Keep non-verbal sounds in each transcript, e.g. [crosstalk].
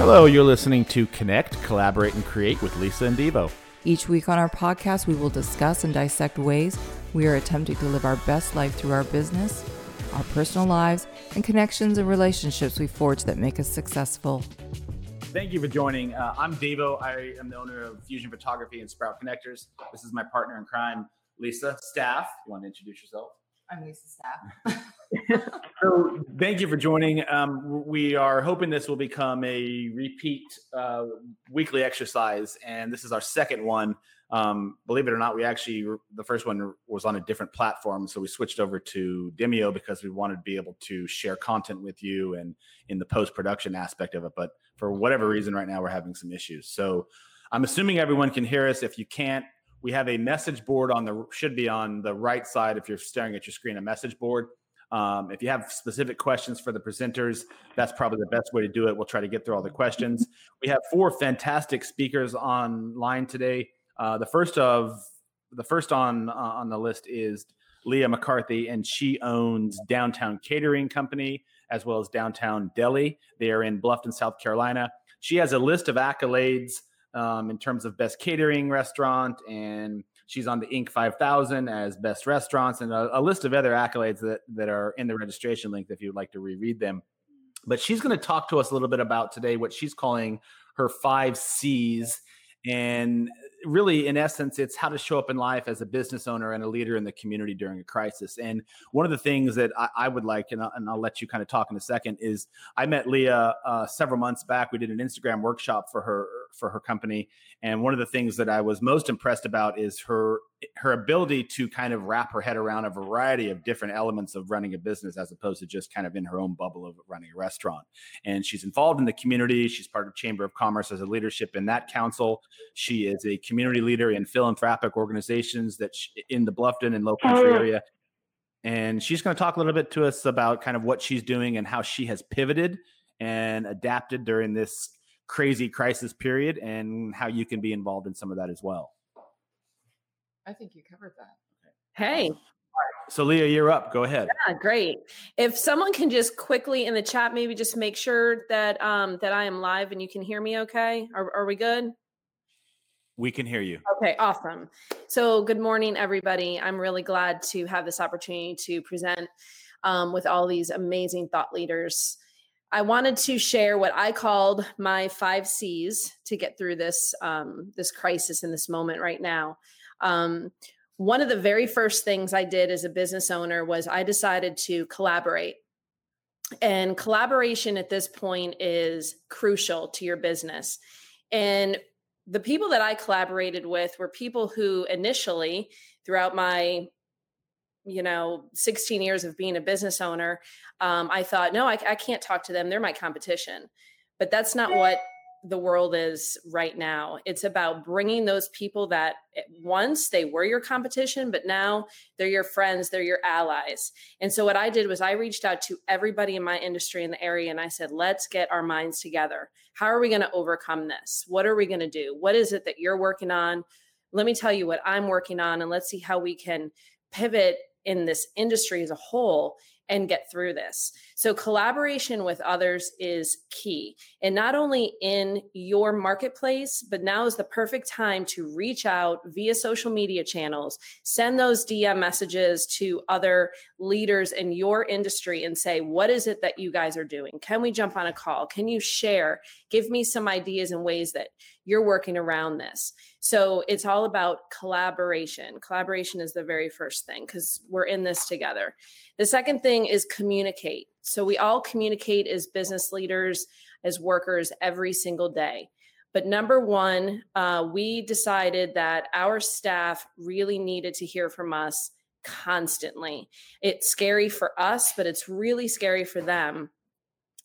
Hello, you're listening to Connect, Collaborate, and Create with Lisa and Devo. Each week on our podcast, we will discuss and dissect ways we are attempting to live our best life through our business, our personal lives, and connections and relationships we forge that make us successful. Thank you for joining. Uh, I'm Devo. I am the owner of Fusion Photography and Sprout Connectors. This is my partner in crime, Lisa Staff. You want to introduce yourself? I'm Lisa Staff. so, thank you for joining. Um, we are hoping this will become a repeat uh, weekly exercise, and this is our second one. Um, believe it or not, we actually the first one was on a different platform, so we switched over to Demio because we wanted to be able to share content with you and in the post production aspect of it. But for whatever reason, right now we're having some issues. So I'm assuming everyone can hear us. If you can't, we have a message board on the should be on the right side if you're staring at your screen. A message board. Um, if you have specific questions for the presenters, that's probably the best way to do it. We'll try to get through all the questions. We have four fantastic speakers online today. Uh, the first of the first on uh, on the list is Leah McCarthy, and she owns Downtown Catering Company as well as Downtown Deli. They are in Bluffton, South Carolina. She has a list of accolades um, in terms of best catering restaurant, and she's on the Inc. 5000 as best restaurants, and a, a list of other accolades that that are in the registration link if you'd like to reread them. But she's going to talk to us a little bit about today what she's calling her five C's and really in essence it's how to show up in life as a business owner and a leader in the community during a crisis and one of the things that i, I would like and I'll, and I'll, let you kind of talk in a second is i met leah uh, several months back we did an instagram workshop for her for her company. And one of the things that i was most impressed about is her her ability to kind of wrap her head around a variety of different elements of running a business as opposed to just kind of in her own bubble of running a restaurant. And she's involved in the community. She's part of chamber of commerce as a leadership in that council. She is a community leader in philanthropic organizations that she, in the bluffton and low oh, country area. And she's going to talk a little bit to us about kind of what she's doing and how she has pivoted and adapted during this crazy crisis period and how you can be involved in some of that as well I think you covered that. Hey. So Leah, you're up. Go ahead. Yeah, great. If someone can just quickly in the chat, maybe just make sure that um that I am live and you can hear me okay. Are, are we good? We can hear you. Okay, awesome. So good morning, everybody. I'm really glad to have this opportunity to present um, with all these amazing thought leaders. I wanted to share what I called my five C's to get through this um, this crisis in this moment right now. Um, one of the very first things I did as a business owner was I decided to collaborate. And collaboration at this point is crucial to your business. And the people that I collaborated with were people who initially, throughout my you know 16 years of being a business owner um, i thought no I, I can't talk to them they're my competition but that's not what the world is right now. It's about bringing those people that eh, once they were your competition, but now they're your friends, they're your allies. And so what I did was I reached out to everybody in my industry in the area and I said, let's get our minds together. How are we going to overcome this? What are we going to do? What is it that you're working on? Let me tell you what I'm working on and let's see how we can pivot in this industry as a whole and get through this. So, collaboration with others is key. And not only in your marketplace, but now is the perfect time to reach out via social media channels, send those DM messages to other leaders in your industry and say, What is it that you guys are doing? Can we jump on a call? Can you share? Give me some ideas and ways that you're working around this. So it's all about collaboration. Collaboration is the very first thing because we're in this together. The second thing is communicate. So we all communicate as business leaders, as workers every single day. But number one, uh, we decided that our staff really needed to hear from us constantly. It's scary for us, but it's really scary for them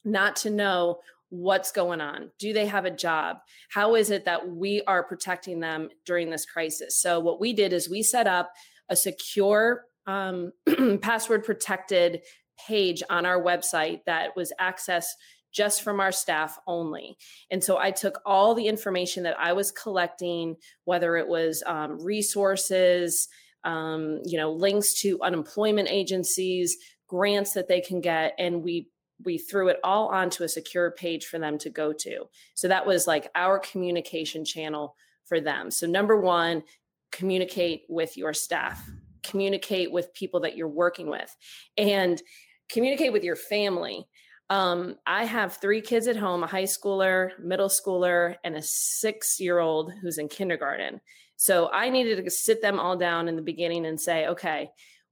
not to know what's going on do they have a job how is it that we are protecting them during this crisis so what we did is we set up a secure um, [clears throat] password protected page on our website that was accessed just from our staff only. And so I took all the information that I was collecting, whether it was um, resources, um, you know, links to unemployment agencies, grants that they can get, and we we threw it all onto a secure page for them to go to. So that was like our communication channel for them. So number 1, communicate with your staff, communicate with people that you're working with and communicate with your family. Um, I have three kids at home a high schooler, middle schooler, and a six year old who's in kindergarten. So I needed to sit them all down in the beginning and say, okay,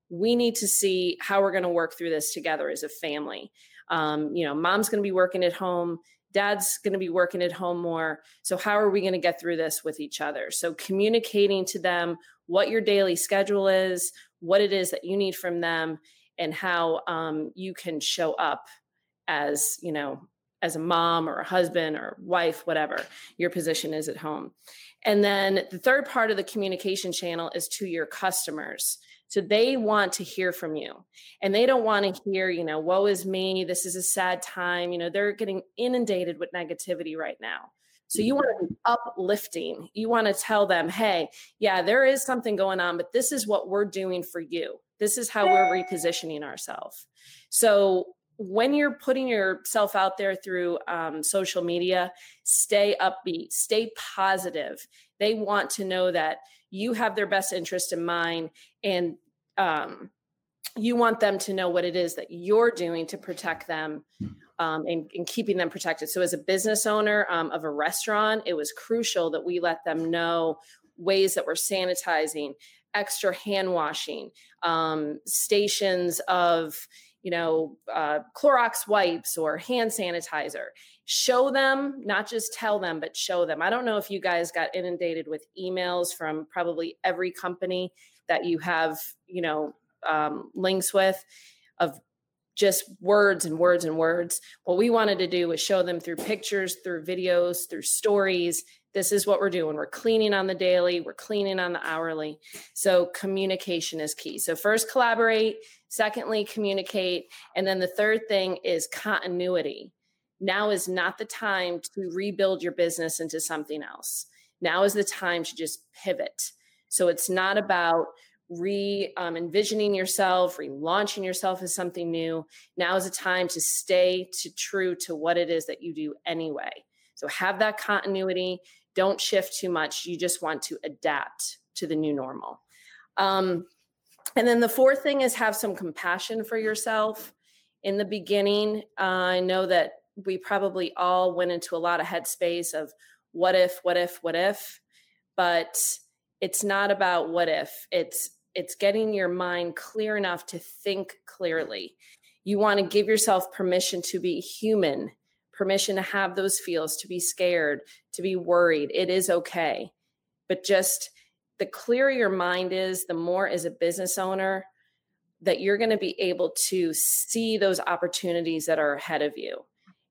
we need to see how we're going to work through this together as a family. Um, you know, mom's going to be working at home, dad's going to be working at home more. So, how are we going to get through this with each other? So, communicating to them what your daily schedule is, what it is that you need from them, and how um, you can show up as, you know, as a mom or a husband or wife, whatever your position is at home. And then the third part of the communication channel is to your customers. So they want to hear from you and they don't want to hear, you know, woe is me. This is a sad time. You know, they're getting inundated with negativity right now. So you want to be uplifting. You want to tell them, hey, yeah, there is something going on, but this is what we're doing for you. This is how we're repositioning ourselves. So when you're putting yourself out there through um, social media, stay upbeat, stay positive. They want to know that you have their best interest in mind and um, you want them to know what it is that you're doing to protect them um, and, and, keeping them protected. So, as a business owner um, of a restaurant, it was crucial that we let them know ways that we're sanitizing, extra hand washing, um, stations of you know, uh, Clorox wipes or hand sanitizer. Show them, not just tell them, but show them. I don't know if you guys got inundated with emails from probably every company that you have, you know, um, links with of just words and words and words. What we wanted to do was show them through pictures, through videos, through stories. This is what we're doing. We're cleaning on the daily, we're cleaning on the hourly. So communication is key. So, first, collaborate. Secondly, communicate. And then the third thing is continuity. Now is not the time to rebuild your business into something else. Now is the time to just pivot. So, it's not about re um, envisioning yourself, relaunching yourself as something new. Now is a time to stay to true to what it is that you do anyway. So have that continuity. Don't shift too much. You just want to adapt to the new normal. Um, and then the fourth thing is have some compassion for yourself. In the beginning, uh, I know that we probably all went into a lot of headspace of what if, what if, what if, but it's not about what if. It's it's getting your mind clear enough to think clearly. You want to give yourself permission to be human, permission to have those feels, to be scared, to be worried. It is okay. But just the clearer your mind is, the more as a business owner that you're going to be able to see those opportunities that are ahead of you.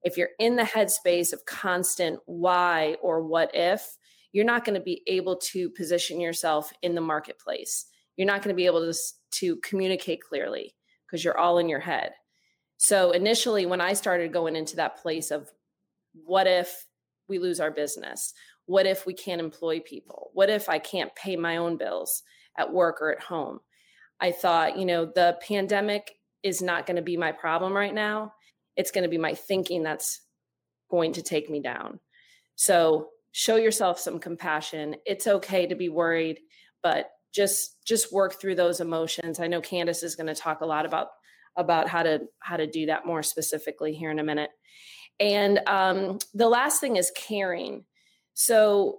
If you're in the headspace of constant why or what if, you're not going to be able to position yourself in the marketplace you're not going to be able to, to communicate clearly because you're all in your head. So initially, when I started going into that place of what if we lose our business? What if we can't employ people? What if I can't pay my own bills at work or at home? I thought, you know, the pandemic is not going to be my problem right now. It's going to be my thinking that's going to take me down. So show yourself some compassion. It's okay to be worried, but just just work through those emotions. I know Candace is going to talk a lot about about how to how to do that more specifically here in a minute. And um, the last thing is caring. So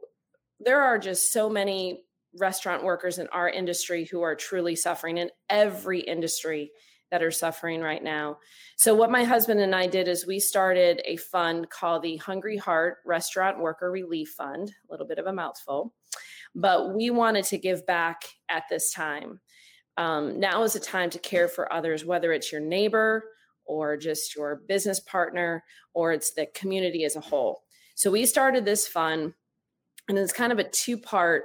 there are just so many restaurant workers in our industry who are truly suffering in every industry that are suffering right now. So what my husband and I did is we started a fund called the Hungry Heart Restaurant Worker Relief Fund, a little bit of a mouthful but we wanted to give back at this time. Um, now is the time to care for others, whether it's your neighbor or just your business partner or it's the community as a whole. So we started this fund, and it's kind of a two part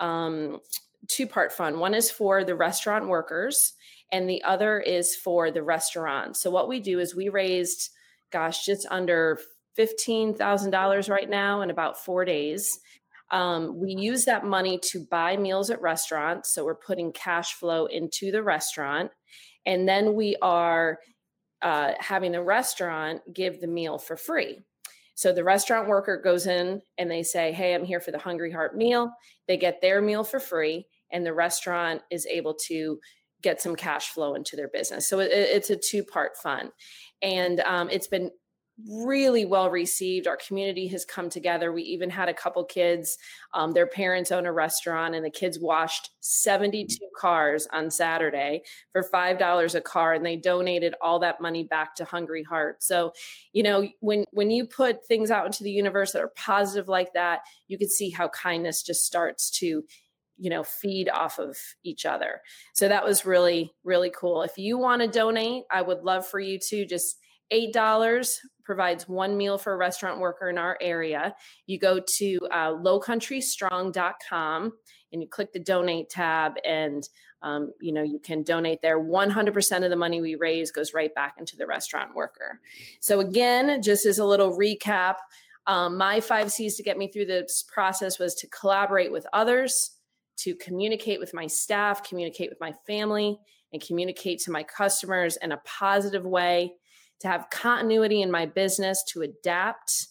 um, two part fund. One is for the restaurant workers, and the other is for the restaurant. So what we do is we raised, gosh, just under fifteen thousand dollars right now in about four days. Um, we use that money to buy meals at restaurants. So we're putting cash flow into the restaurant. And then we are uh, having the restaurant give the meal for free. So the restaurant worker goes in and they say, Hey, I'm here for the Hungry Heart meal. They get their meal for free, and the restaurant is able to get some cash flow into their business. So it, it's a two part fund. And um, it's been really well received. Our community has come together. We even had a couple kids, um, their parents own a restaurant, and the kids washed 72 cars on Saturday for $5 a car, and they donated all that money back to Hungry Heart. So, you know, when when you put things out into the universe that are positive like that, you can see how kindness just starts to you know feed off of each other. So that was really really cool. If you want to donate i would love for you to just $8 provides one meal for a restaurant worker in our area. You go to uh, lowcountrystrong.com and you click the donate tab and um, you know you can donate there. 100% of the money we raise goes right back into the restaurant worker. So again just as a little recap um, my five c's to get me through this process was to collaborate with others to communicate with my staff communicate with my family and communicate to my customers in a positive way to have continuity in my business, to adapt,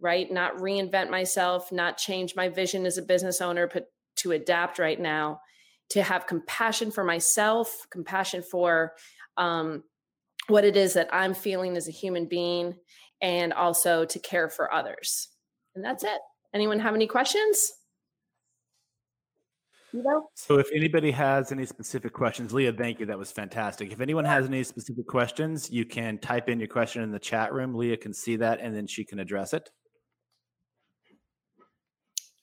right? Not reinvent myself, not change my vision as a business owner, but to adapt right now, to have compassion for myself, compassion for um, what it is that I'm feeling as a human being, and also to care for others. And that's it. Anyone have any questions? You know? So if anybody has any specific questions, Leah, thank you. That was fantastic. If anyone has any specific questions, you can type in your question in the chat room. Leah can see that and then she can address it.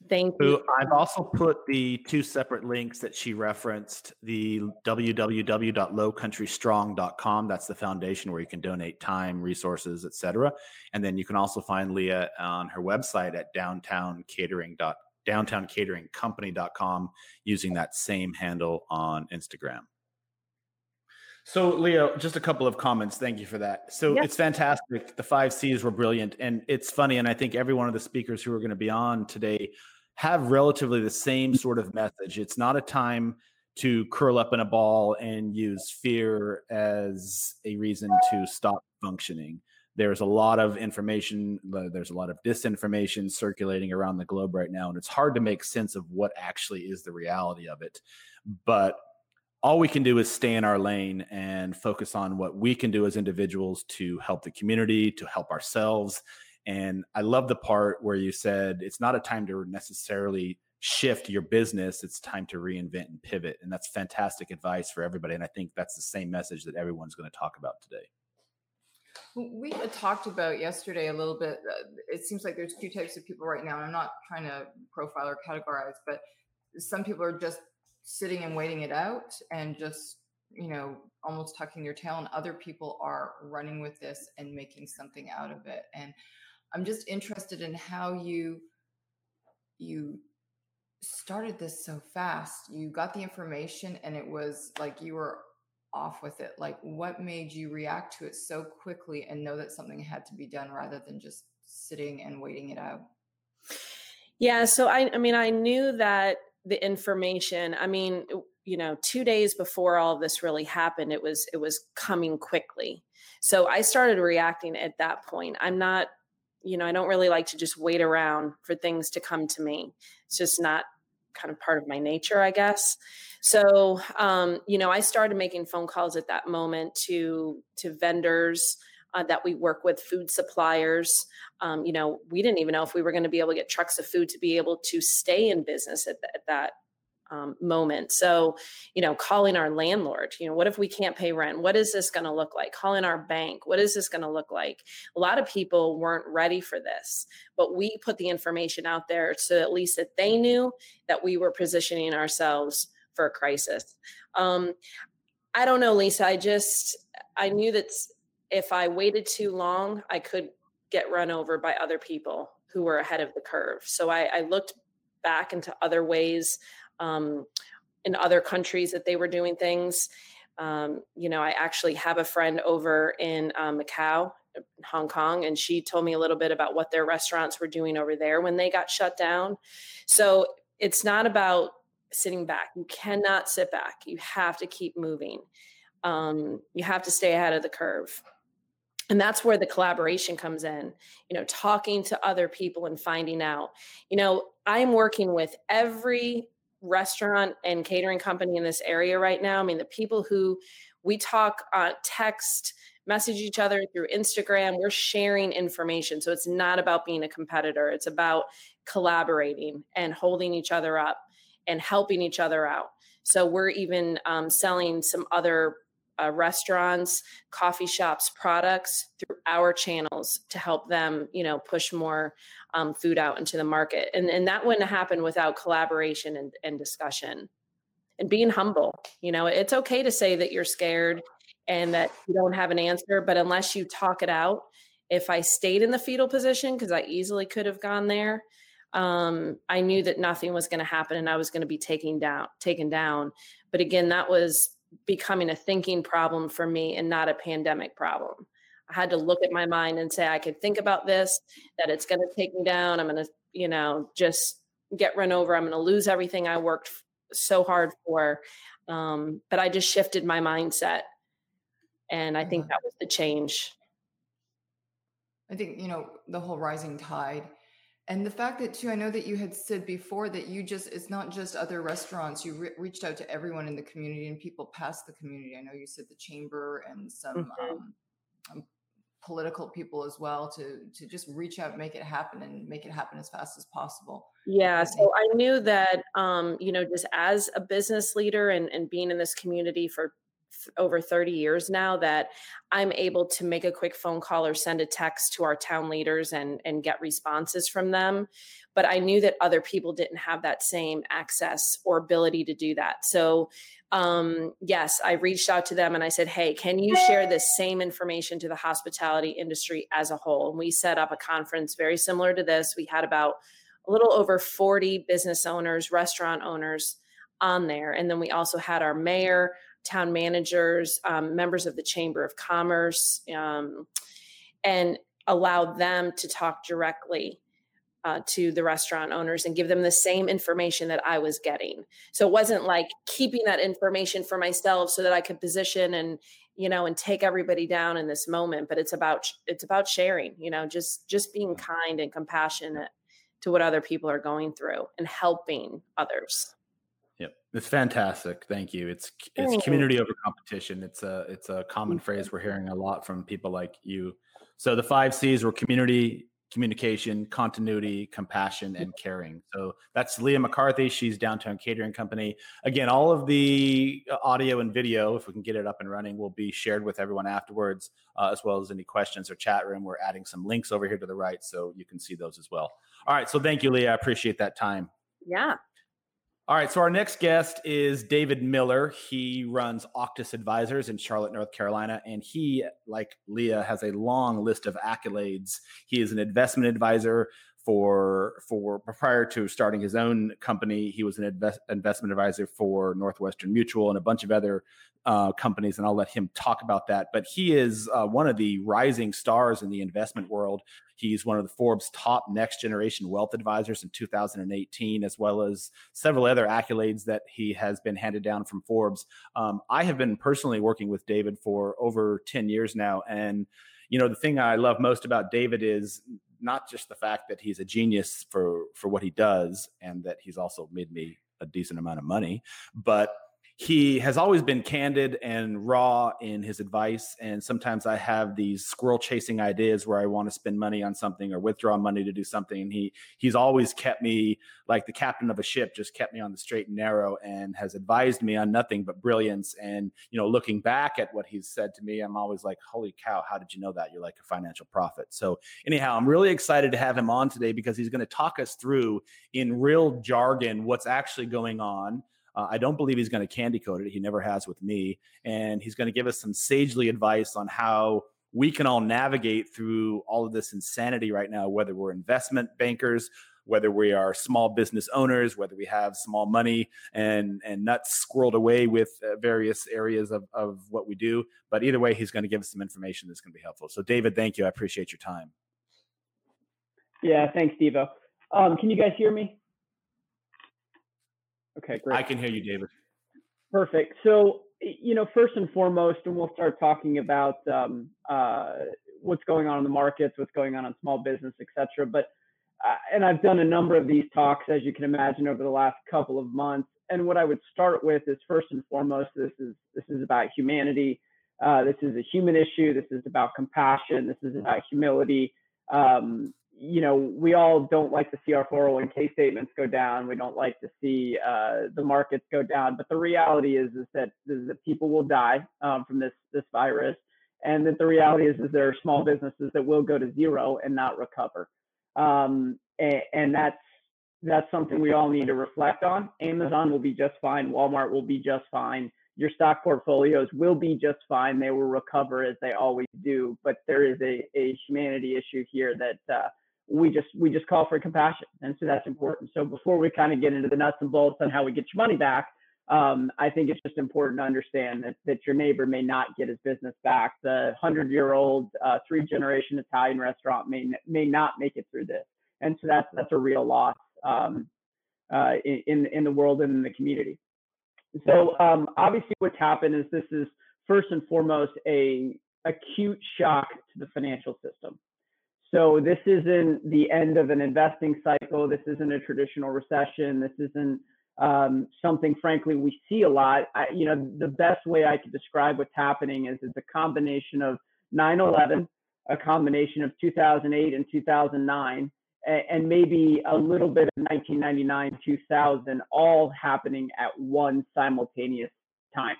Thank you. I've also put the two separate links that she referenced the www.lowcountrystrong.com. That's the foundation where you can donate time, resources, etc. And then you can also find Leah on her website at downtowncatering.com downtowncateringcompany.com using that same handle on Instagram. So, Leah, just a couple of comments. Thank you for that. So, it's fantastic. The five C's were brilliant. And it's funny. And I think every one of the speakers who are going to be on today have relatively the same sort of message. It's not a time to curl up in a ball and use fear as a reason to stop functioning there's a lot of information there's a lot of disinformation circulating around the globe right now and it's hard to make sense of what actually is the reality of it. But all we can do is stay in our lane and focus on what we can do as individuals to help the community to help ourselves. And i love the part where you said it's not a time to necessarily shift your business it's time to reinvent and pivot and that's fantastic advice for everybody and i think that's the same message that everyone's going to talk about today we talked about yesterday a little bit. Uh, it seems like there's two types of people right now. I'm not trying to profile or categorize, but some people are just sitting and waiting it out and just, you know, almost tucking their tail, and other people are running with this and making something out of it. And I'm just interested in how you you started this so fast. You got the information and it was like you were off with it? Like, what made you react to it so quickly and know that something had to be done rather than just sitting and waiting it out? Yeah. So, I, I mean, I knew that the information, I mean, you know, two days before all of this really happened, it was, it was coming quickly. So I started reacting at that point. I'm not, you know, I don't really like to just wait around for things to come to me. It's just not kind of part of my nature, I guess. So, um, you know, I started making phone calls at that moment to to vendors uh, that we work with, food suppliers. Um, you know, we didn't even know if we were going to be able to get trucks of food to be able to stay in business at, at that um, moment. So, you know, calling our landlord, you know, what if we can't pay rent? What is this going to look like? Calling our bank, what is this going to look like? A lot of people weren't ready for this, but we put the information out there so at least that they knew that we were positioning ourselves for a crisis. Um, I don't know, Lisa. I just, I knew that if I waited too long, I could get run over by other people who were ahead of the curve. So I, I looked back into other ways um, in other countries that they were doing things. Um, you know, I actually have a friend over in uh, Macau, Hong Kong, and she told me a little bit about what their restaurants were doing over there when they got shut down. So it's not about sitting back. You cannot sit back. You have to keep moving. Um, you have to stay ahead of the curve. and that's where the collaboration comes in you know talking to other people and finding out you know i'm working with every restaurant and catering company in this area right now i mean the people who we talk uh, text message each other through instagram we're sharing information. So it's not about being a competitor it's about collaborating and holding each other up and helping each other out. So we're even um, selling some other uh, restaurants, coffee shops products through our channels to help them, you know, push more um, food out into the market. And, and that wouldn't happen without collaboration and, and discussion and being humble. You know, it's okay to say that you're scared and that you don't have an answer, but unless you talk it out, if I stayed in the fetal position, because I easily could have gone there, um, I knew that nothing was going to happen and I was going to be taken down, taken down. But again, that was becoming a thinking problem for me and not a pandemic problem. I had to look at my mind and say, I could think about this, that it's going to take me down. I'm going to, you know, just get run over. I'm going to lose everything I worked so hard for. Um, but I just shifted my mindset. And I think mm-hmm. that was the change. I think, you know, the whole rising tide and the fact that too, I know that you had said before that you just, it's not just other restaurants. You re- reached out to everyone in the community and people past the community. I know you said the chamber and some mm-hmm. um, um, political people as well to to just reach out, make it happen, and make it happen as fast as possible. Yeah. So I knew that, um, you know, just as a business leader and and being in this community for over 30 years now that I'm able to make a quick phone call or send a text to our town leaders and and get responses from them but I knew that other people didn't have that same access or ability to do that. So um, yes I reached out to them and I said hey can you share this same information to the hospitality industry as a whole? And we set up a conference very similar to this. We had about a little over 40 business owners restaurant owners on there. And then we also had our mayor town managers, um, members of the Chamber of Commerce, um, and allow them to talk directly uh, to the restaurant owners and give them the same information that I was getting. So it wasn't like keeping that information for myself so that I could position and you know and take everybody down in this moment. But it's about it's about sharing. You know, just just being kind and compassionate to what other people are going through and helping others. Yep, it's fantastic. Thank you. It's it's community over competition. It's a it's a common phrase we're hearing a lot from people like you. So the five C's were community, communication, continuity, compassion, and caring. So that's Leah McCarthy. She's Downtown Catering Company. Again, all of the uh, audio and video, if we can get it up and running, will be shared with everyone afterwards, uh, as well as any questions or chat room. We're adding some links over here to the right, so you can see those as well. All right. So thank you, Leah. I appreciate that time. Yeah. All right, so our next guest is David Miller. He runs Octus Advisors in Charlotte, North Carolina, and he, like Leah, has a long list of accolades. He is an investment advisor for for prior to starting his own company. He was an invest, investment advisor for Northwestern Mutual and a bunch of other uh, companies, and I'll let him talk about that. But he is uh, one of the rising stars in the investment world. He's one of the Forbes top next generation wealth advisors in 2018, as well as several other accolades that he has been handed down from Forbes. Um, I have been personally working with David for over 10 years now. And, you know, the thing I love most about David is not just the fact that he's a genius for for what he does and that he's also made me a decent amount of money, but he has always been candid and raw in his advice and sometimes i have these squirrel chasing ideas where i want to spend money on something or withdraw money to do something and he he's always kept me like the captain of a ship just kept me on the straight and narrow and has advised me on nothing but brilliance and you know looking back at what he's said to me i'm always like holy cow how did you know that? You're like a financial prophet. So anyhow i'm really excited to have him on today because he's going to talk us through in real jargon what's actually going on uh, I don't believe he's going to candy coat it. He never has with me. And he's going to give us some sagely advice on how we can all navigate through all of this insanity right now, whether we're investment bankers, whether we are small business owners, whether we have small money and and nuts squirreled away with uh, various areas of, of what we do. But either way, he's going to give us some information that's going to be helpful. So, David, thank you. I appreciate your time. Yeah, thanks, Devo. Um, can you guys hear me? Okay, great. I can hear you, David. Perfect. So, you know, first and foremost, and we'll start talking about um, uh, what's going on in the markets, what's going on in small business, et cetera. But uh, and I've done a number of these talks, as you can imagine, over the last couple of months. And what I would start with is first and foremost, this is this is about humanity. Uh, this is a human issue. This is about compassion. This is about humility. Um, you know, we all don't like to see our 401k statements go down. We don't like to see uh, the markets go down. But the reality is, is that, is that people will die um, from this this virus, and that the reality is, is there are small businesses that will go to zero and not recover. Um, and, and that's that's something we all need to reflect on. Amazon will be just fine. Walmart will be just fine. Your stock portfolios will be just fine. They will recover as they always do. But there is a, a humanity issue here that uh, we just we just call for compassion, and so that's important. So before we kind of get into the nuts and bolts on how we get your money back, um, I think it's just important to understand that, that your neighbor may not get his business back. The hundred year old uh, three generation Italian restaurant may may not make it through this, and so that's that's a real loss um, uh, in in the world and in the community. So um, obviously, what's happened is this is first and foremost a acute shock to the financial system. So this isn't the end of an investing cycle. This isn't a traditional recession. This isn't um, something, frankly, we see a lot. I, you know, the best way I could describe what's happening is it's a combination of 9/11, a combination of 2008 and 2009, and, and maybe a little bit of 1999, 2000, all happening at one simultaneous time.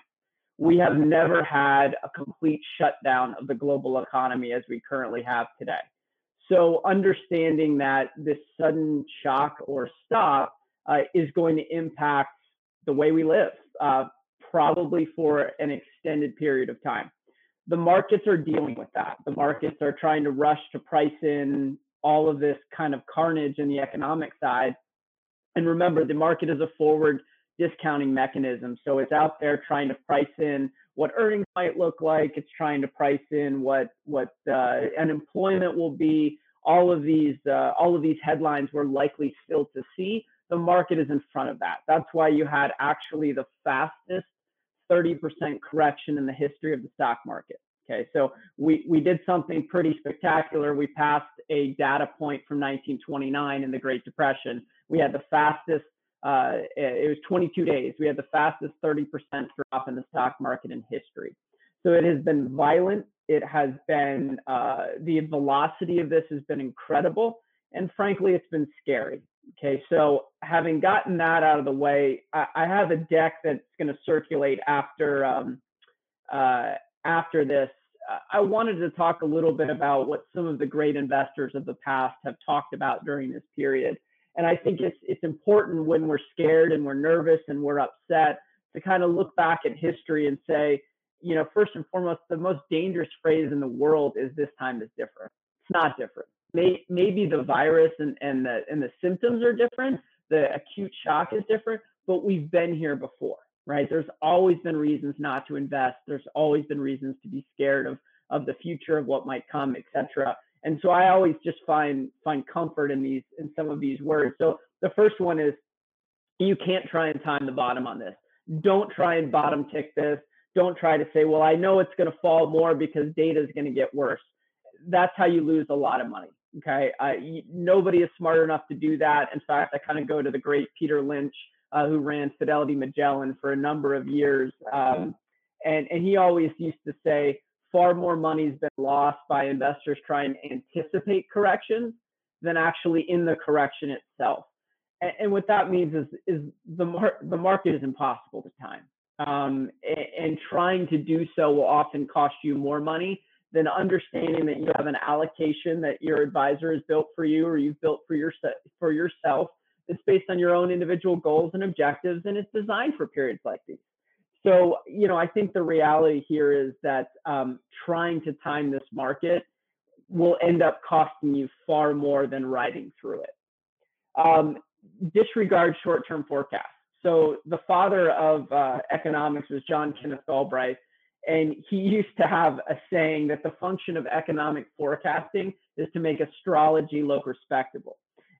We have never had a complete shutdown of the global economy as we currently have today. So understanding that this sudden shock or stop uh, is going to impact the way we live, uh, probably for an extended period of time. The markets are dealing with that. The markets are trying to rush to price in all of this kind of carnage in the economic side. And remember, the market is a forward discounting mechanism. So it's out there trying to price in what earnings might look like. It's trying to price in what what uh, unemployment will be. All of these uh, all of these headlines we're likely still to see. The market is in front of that. That's why you had actually the fastest 30% correction in the history of the stock market. Okay, so we, we did something pretty spectacular. We passed a data point from 1929 in the Great Depression. We had the fastest uh, it was 22 days. We had the fastest 30% drop in the stock market in history. So it has been violent. It has been, uh, the velocity of this has been incredible. And frankly, it's been scary. Okay, so having gotten that out of the way, I, I have a deck that's going to circulate after um, uh, after this. I wanted to talk a little bit about what some of the great investors of the past have talked about during this period. And I think it's it's important when we're scared and we're nervous and we're upset to kind of look back at history and say, you know, first and foremost, the most dangerous phrase in the world is this time is different. It's not different. May, maybe the virus and, and the and the symptoms are different, the acute shock is different, but we've been here before, right? There's always been reasons not to invest. There's always been reasons to be scared of of the future of what might come, et cetera. And so I always just find find comfort in these in some of these words. So the first one is you can't try and time the bottom on this. Don't try and bottom tick this. Don't try to say, well, I know it's going to fall more because data is going to get worse. That's how you lose a lot of money. Okay. Uh, nobody is smart enough to do that. In fact, I kind of go to the great Peter Lynch, uh, who ran Fidelity Magellan for a number of years. Um, and, and he always used to say, far more money has been lost by investors trying to anticipate corrections than actually in the correction itself. And, and what that means is, is the, mar- the market is impossible to time. Um, and, and trying to do so will often cost you more money than understanding that you have an allocation that your advisor has built for you or you've built for, your, for yourself. It's based on your own individual goals and objectives, and it's designed for periods like these. So, you know, I think the reality here is that um, trying to time this market will end up costing you far more than riding through it. Um, disregard short-term forecasts. So the father of uh, economics was John Kenneth Galbraith, and he [laughs] used to have a saying that the function of economic forecasting is to make astrology look respectable.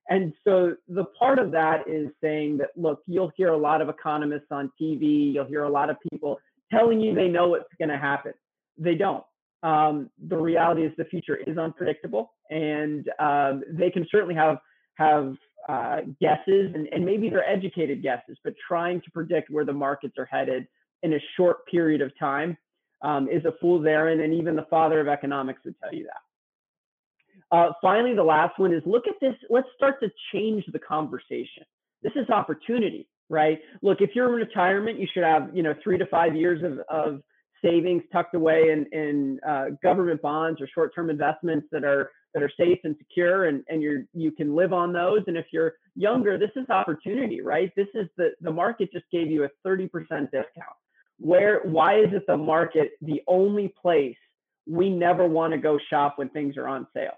And so the part of that is saying that, look, you'll hear a lot of economists on TV, you'll hear a lot of people telling you they know what's going to happen. They don't. Um, the reality is the future is unpredictable, and um, they can certainly have have uh, guesses, and, and maybe they're educated guesses, but trying to predict where the markets are headed in a short period of time um, is a fool's errand, and even the father of economics would tell you that. Uh, finally, the last one is look at this. Let's start to change the conversation. This is opportunity, right? Look, if you're in retirement, you should have you know three to five years of, of savings tucked away in, in uh, government bonds or short-term investments that are that are safe and secure, and and you're you can live on those. And if you're younger, this is opportunity, right? This is the the market just gave you a 30% discount where why is it the market the only place we never want to go shop when things are on sale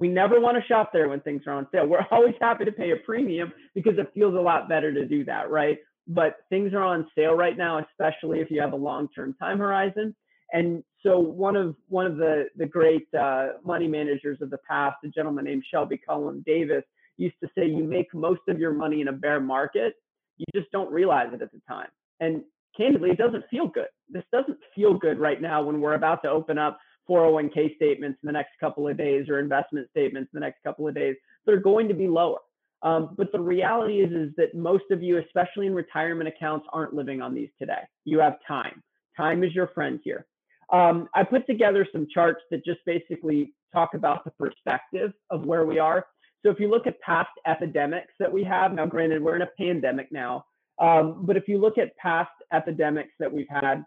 we never want to shop there when things are on sale. We're always happy to pay a premium because it feels a lot better to do that right? But things are on sale right now especially if you have a long-term time horizon. And so one of one of the the great uh, money managers of the past a gentleman named shelby cullom davis used to say you make most of your money in a bear market. You just don't realize it at the time. And candidly, it doesn't feel good. This doesn't feel good right now when we're about to open up 401k statements in the next couple of days or investment statements in the next couple of days. They're going to be lower. Um, but the reality is, is that most of you, especially in retirement accounts, aren't living on these today. You have time. Time is your friend here. Um, I put together some charts that just basically talk about the perspective of where we are. So if you look at past epidemics that we have, now granted, we're in a pandemic now, um, but if you look at past epidemics that we've had,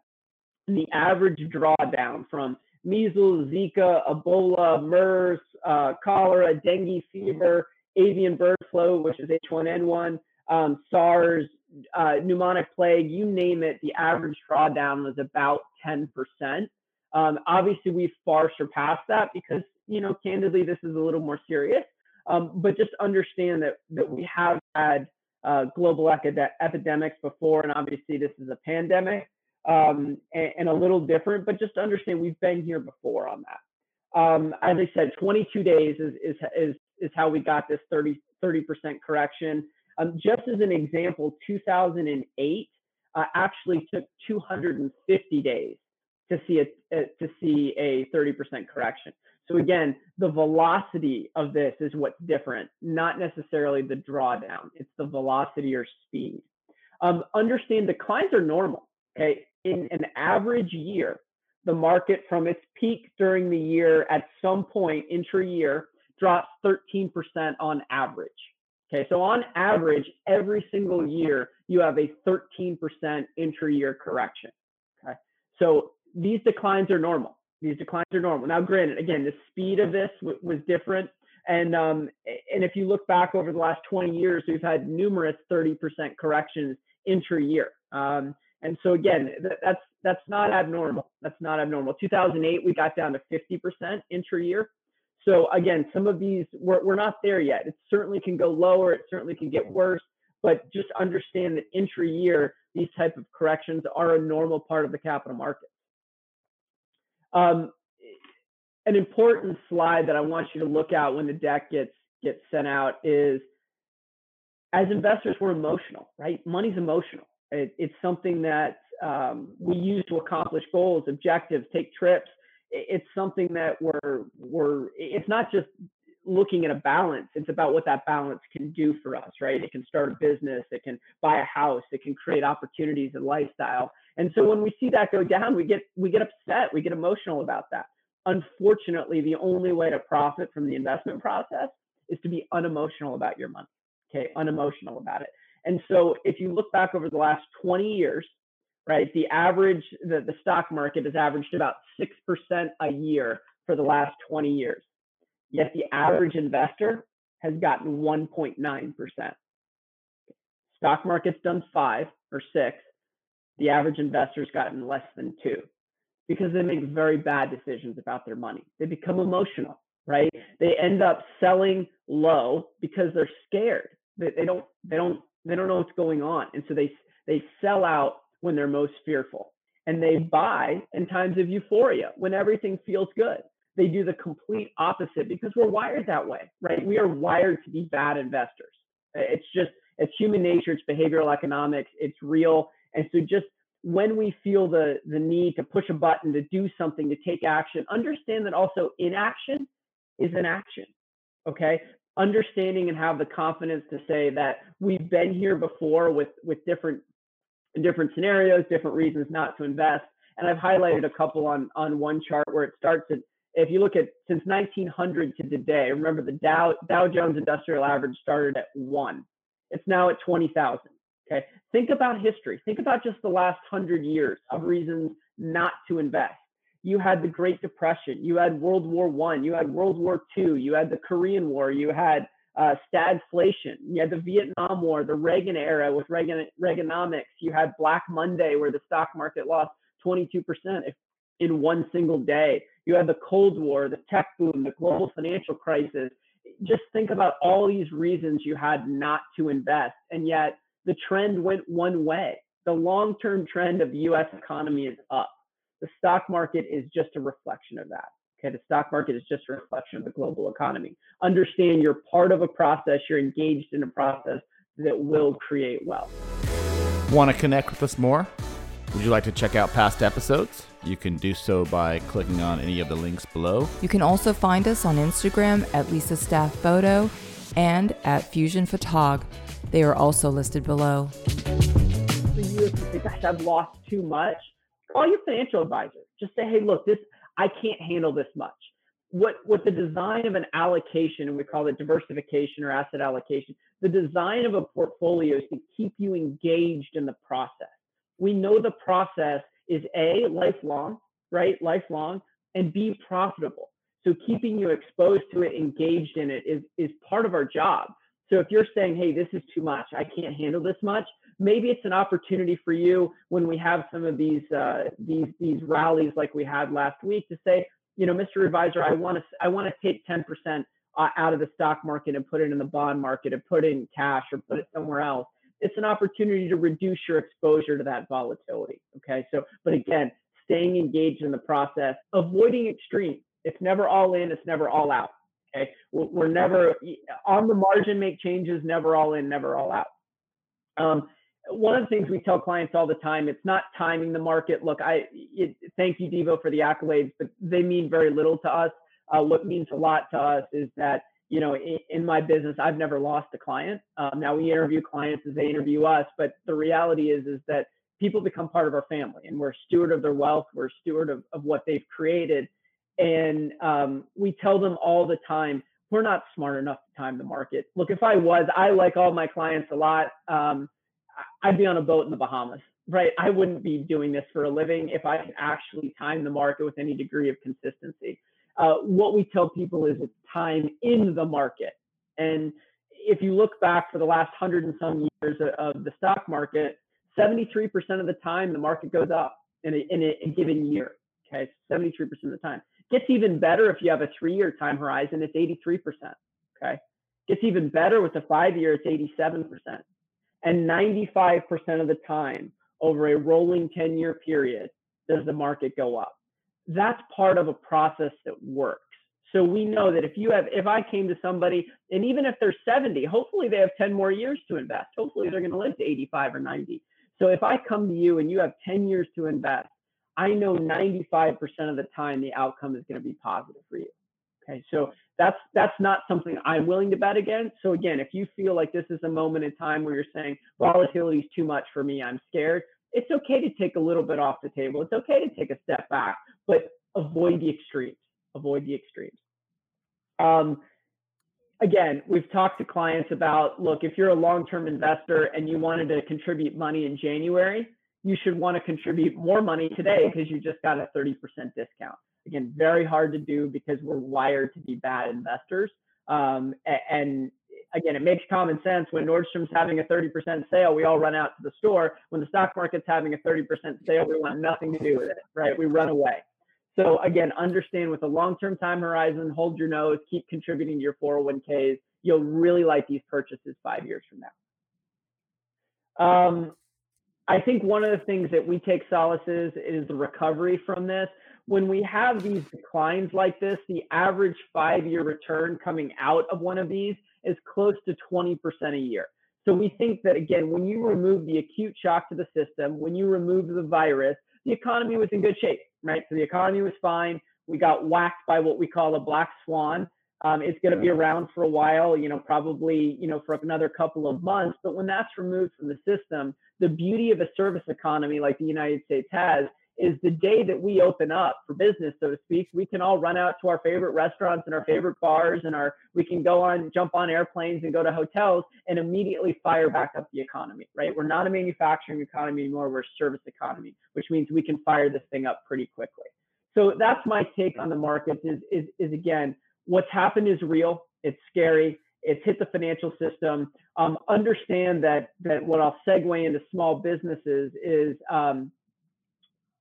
the average drawdown from measles, Zika, Ebola, MERS, uh, cholera, dengue fever, avian bird flu, which is H1N1, um, SARS, uh, pneumonic plague, you name it, the average drawdown was about 10%. Um, obviously, we've far surpassed that because, you know, candidly, this is a little more serious. Um, but just understand that that we have had uh, global epidemics before, and obviously this is a pandemic um, and, and, a little different, but just understand we've been here before on that. Um, as I said, 22 days is, is, is, is how we got this 30, 30% correction. Um, just as an example, 2008 uh, actually took 250 days to see a, uh, to see a 30% correction. So again, the velocity of this is what's different, not necessarily the drawdown. It's the velocity or speed. Um, understand declines are normal. Okay, in an average year, the market from its peak during the year at some point intra-year drops 13% on average. Okay, so on average, every single year you have a 13% intra-year correction. Okay, so these declines are normal. These declines are normal. Now, granted, again, the speed of this w- was different. And um, and if you look back over the last 20 years, we've had numerous 30% corrections intra-year. Um, and so again, that's that's not abnormal. That's not abnormal. 2008, we got down to 50% intra-year. So again, some of these we're, we're not there yet. It certainly can go lower. It certainly can get worse. But just understand that intra-year, these type of corrections are a normal part of the capital market. Um, an important slide that I want you to look at when the deck gets gets sent out is as investors we're emotional right money's emotional it, it's something that um, we use to accomplish goals objectives take trips. It's something that we're we're it's not just looking at a balance. It's about what that balance can do for us right? It can start a business. It can buy a house. It can create opportunities and lifestyle. And so when we see that go down, we get we get upset, we get emotional about that. Unfortunately, the only way to profit from the investment process is to be unemotional about your money. Okay, unemotional about it. And so if you look back over the last 20 years, right, the average the, the stock market has averaged about 6% a year for the last 20 years. Yet the average investor has gotten 1.9%. Stock market's done 5 or 6 the average investor's gotten less than two because they make very bad decisions about their money. They become emotional, right? They end up selling low because they're scared. They, they don't they don't they don't know what's going on, and so they they sell out when they're most fearful, and they mm. buy in times of euphoria when everything feels good. They do the complete opposite because we're wired that way, right? We are wired to be bad investors. It's just it's human nature. It's behavioral economics. It's real and so just when we feel the the need to push a button to do something to take action understand that also inaction is an action okay understanding and have the confidence to say that we've been here before with with different different scenarios different reasons not to invest. And i've highlighted a couple on on one chart where it starts at if you look at since 1900 to today remember the dow dow jones industrial average started at one. It's now at 20000 okay? Think about history. Think about just the last 100 years of reasons not to invest you had the Great Depression, you had World War One, you had World War Two, you had the Korean War, you had uh, stagflation, you had the Vietnam War, the Reagan era with Reagan Reaganomics, you had Black Monday where the stock market lost 22% in one single day. You had the Cold War, the tech boom, the global financial crisis. Just think about all these reasons you had not to invest, and yet the trend went one way. The long-term trend of the U.S. economy is up the stock market is just a reflection of that. Okay, the stock market is just a reflection of the global economy. Understand you're part of a process, you're engaged in a process that will create wealth. Want to connect with us more? Would you like to check out past episodes? You can do so by clicking on any of the links below. You can also find us on Instagram at Lisa Staff Photo and at Fusion Photog. They are also listed below. For you, if you think, gosh, I've lost too much, call your financial advisor. Just say, hey, look, this I can't handle this much. What what the design of an allocation, and we call it diversification or asset allocation, the design of a portfolio is to keep you engaged in the process. We know the process is A, lifelong, right? Lifelong, and B, profitable. So keeping you exposed to it, engaged in it is, is part of our job. So if you're saying, hey, this is too much, I can't handle this much, maybe it's an opportunity for you when we have some of these uh, these these rallies like we had last week to say, you know, Mr. Advisor, I want to I want to take 10% uh, out of the stock market and put it in the bond market and put it in cash or put it somewhere else. It's an opportunity to reduce your exposure to that volatility. Okay, so but again, staying engaged in the process, avoiding extremes. It's never all in. It's never all out. Okay, we're never on the margin make changes. Never all in. Never all out. Um, one of the things we tell clients all the time it's not timing the market. Look i it, thank you devo for the accolades but they mean very little to us. Uh, what means a lot to us is that you know in, in my business i've never lost a client. Um, now we interview clients as they interview us but the reality is is that people become part of our family and we're steward of their wealth we're steward of, of what they've created. And um, we tell them all the time we're not smart enough to time the market. Look if i was i like all my clients a lot. Um, I'd be on a boat in the Bahamas, right? I wouldn't be doing this for a living if I could actually time the market with any degree of consistency. Uh, what we tell people is it's time in the market. And if you look back for the last hundred and some years of the stock market, 73% of the time the market goes up in a, in a, a given year. Okay, 73% of the time. Gets even better if you have a three-year time horizon. It's 83%. Okay, gets even better with the five-year. It's 87%. And 95% of the time over a rolling 10 year period does the market go up. That's part of a process that works. So we know that if you have, if I came to somebody, and even if they're 70, hopefully they have 10 more years to invest. Hopefully they're going to live to 85 or 90. So if I come to you and you have 10 years to invest, I know 95% of the time the outcome is going to be positive for you. Okay, so that's that's not something I'm willing to bet against. So again, if you feel like this is a moment in time where you're saying volatility is too much for me, I'm scared. It's okay to take a little bit off the table. It's okay to take a step back, but avoid the extremes. Avoid the extremes. Um, again, we've talked to clients about look, if you're a long-term investor and you wanted to contribute money in January, you should want to contribute more money today because you just got a 30% discount. Again, very hard to do because we're wired to be bad investors. Um, and again, it makes common sense when Nordstrom's having a 30% sale, we all run out to the store. When the stock market's having a 30% sale, we want nothing to do with it, right? We run away. So again, understand with a long-term time horizon, hold your nose, keep contributing to your 401ks. You'll really like these purchases five years from now. Um, I think one of the things that we take solaces is the recovery from this when we have these declines like this, the average five year return coming out of one of these is close to 20% a year. So we think that again, when you remove the acute shock to the system, when you remove the virus, the economy was in good shape, right? So the economy was fine. We got whacked by what we call a black swan. Um, it's going to be around for a while, you know, probably, you know, for another couple of months. But when that's removed from the system, the beauty of a service economy like the United States has is the day that we open up for business, so to speak, we can all run out to our favorite restaurants and our favorite bars and our we can go on jump on airplanes and go to hotels and immediately fire back up the economy, right? We're not a manufacturing economy anymore, we're a service economy, which means we can fire this thing up pretty quickly. So that's my take on the markets is is, is again, what's happened is real, it's scary, it's hit the financial system. Um, understand that that what I'll segue into small businesses is um,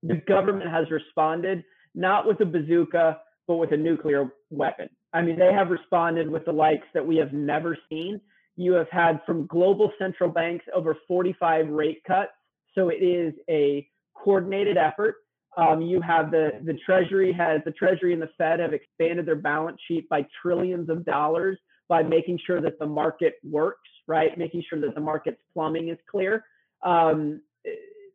the government has responded not with a bazooka, but with a nuclear weapon. I mean, they have responded with the likes that we have never seen. You have had from global central banks over 45 rate cuts. So it is a coordinated effort. Um, you have the the Treasury has the Treasury and the Fed have expanded their balance sheet by trillions of dollars by making sure that the market works, right? Making sure that the market's plumbing is clear. Um,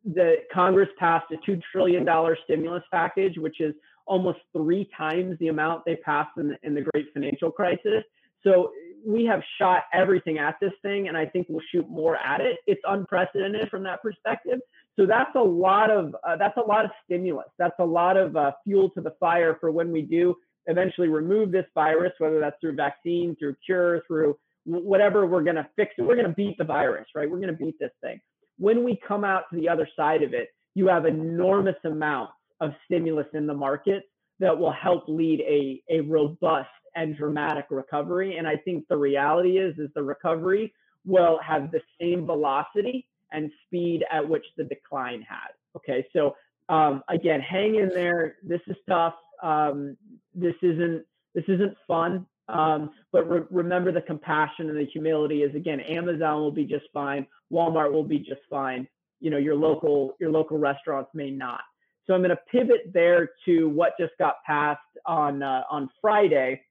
the Congress passed a $2 trillion stimulus package, which is almost three times the amount they passed in the, in the great financial crisis. So we have shot everything at this thing, and I think we'll shoot more at it. It's unprecedented from that perspective. So that's a lot of uh, that's a lot of stimulus. That's a lot of uh, fuel to the fire for when we do eventually remove this virus, whether that's through vaccine, through cure, through whatever we're going to fix it. We're going to beat the virus, right? We're going to beat this thing when we come out to the other side of it, you have enormous amounts of stimulus in the market that will help lead a, a robust and dramatic recovery. And I think the reality is, is the recovery will have the same velocity and speed at which the decline had. Okay, so um, again, hang in there. This is tough. Um, this isn't this isn't fun. Um, but re- remember the compassion and the humility is again, Amazon will be just fine. Walmart will be just fine. You know, your local your local restaurants may not. So I'm going to pivot there to what just got passed on uh, on Friday.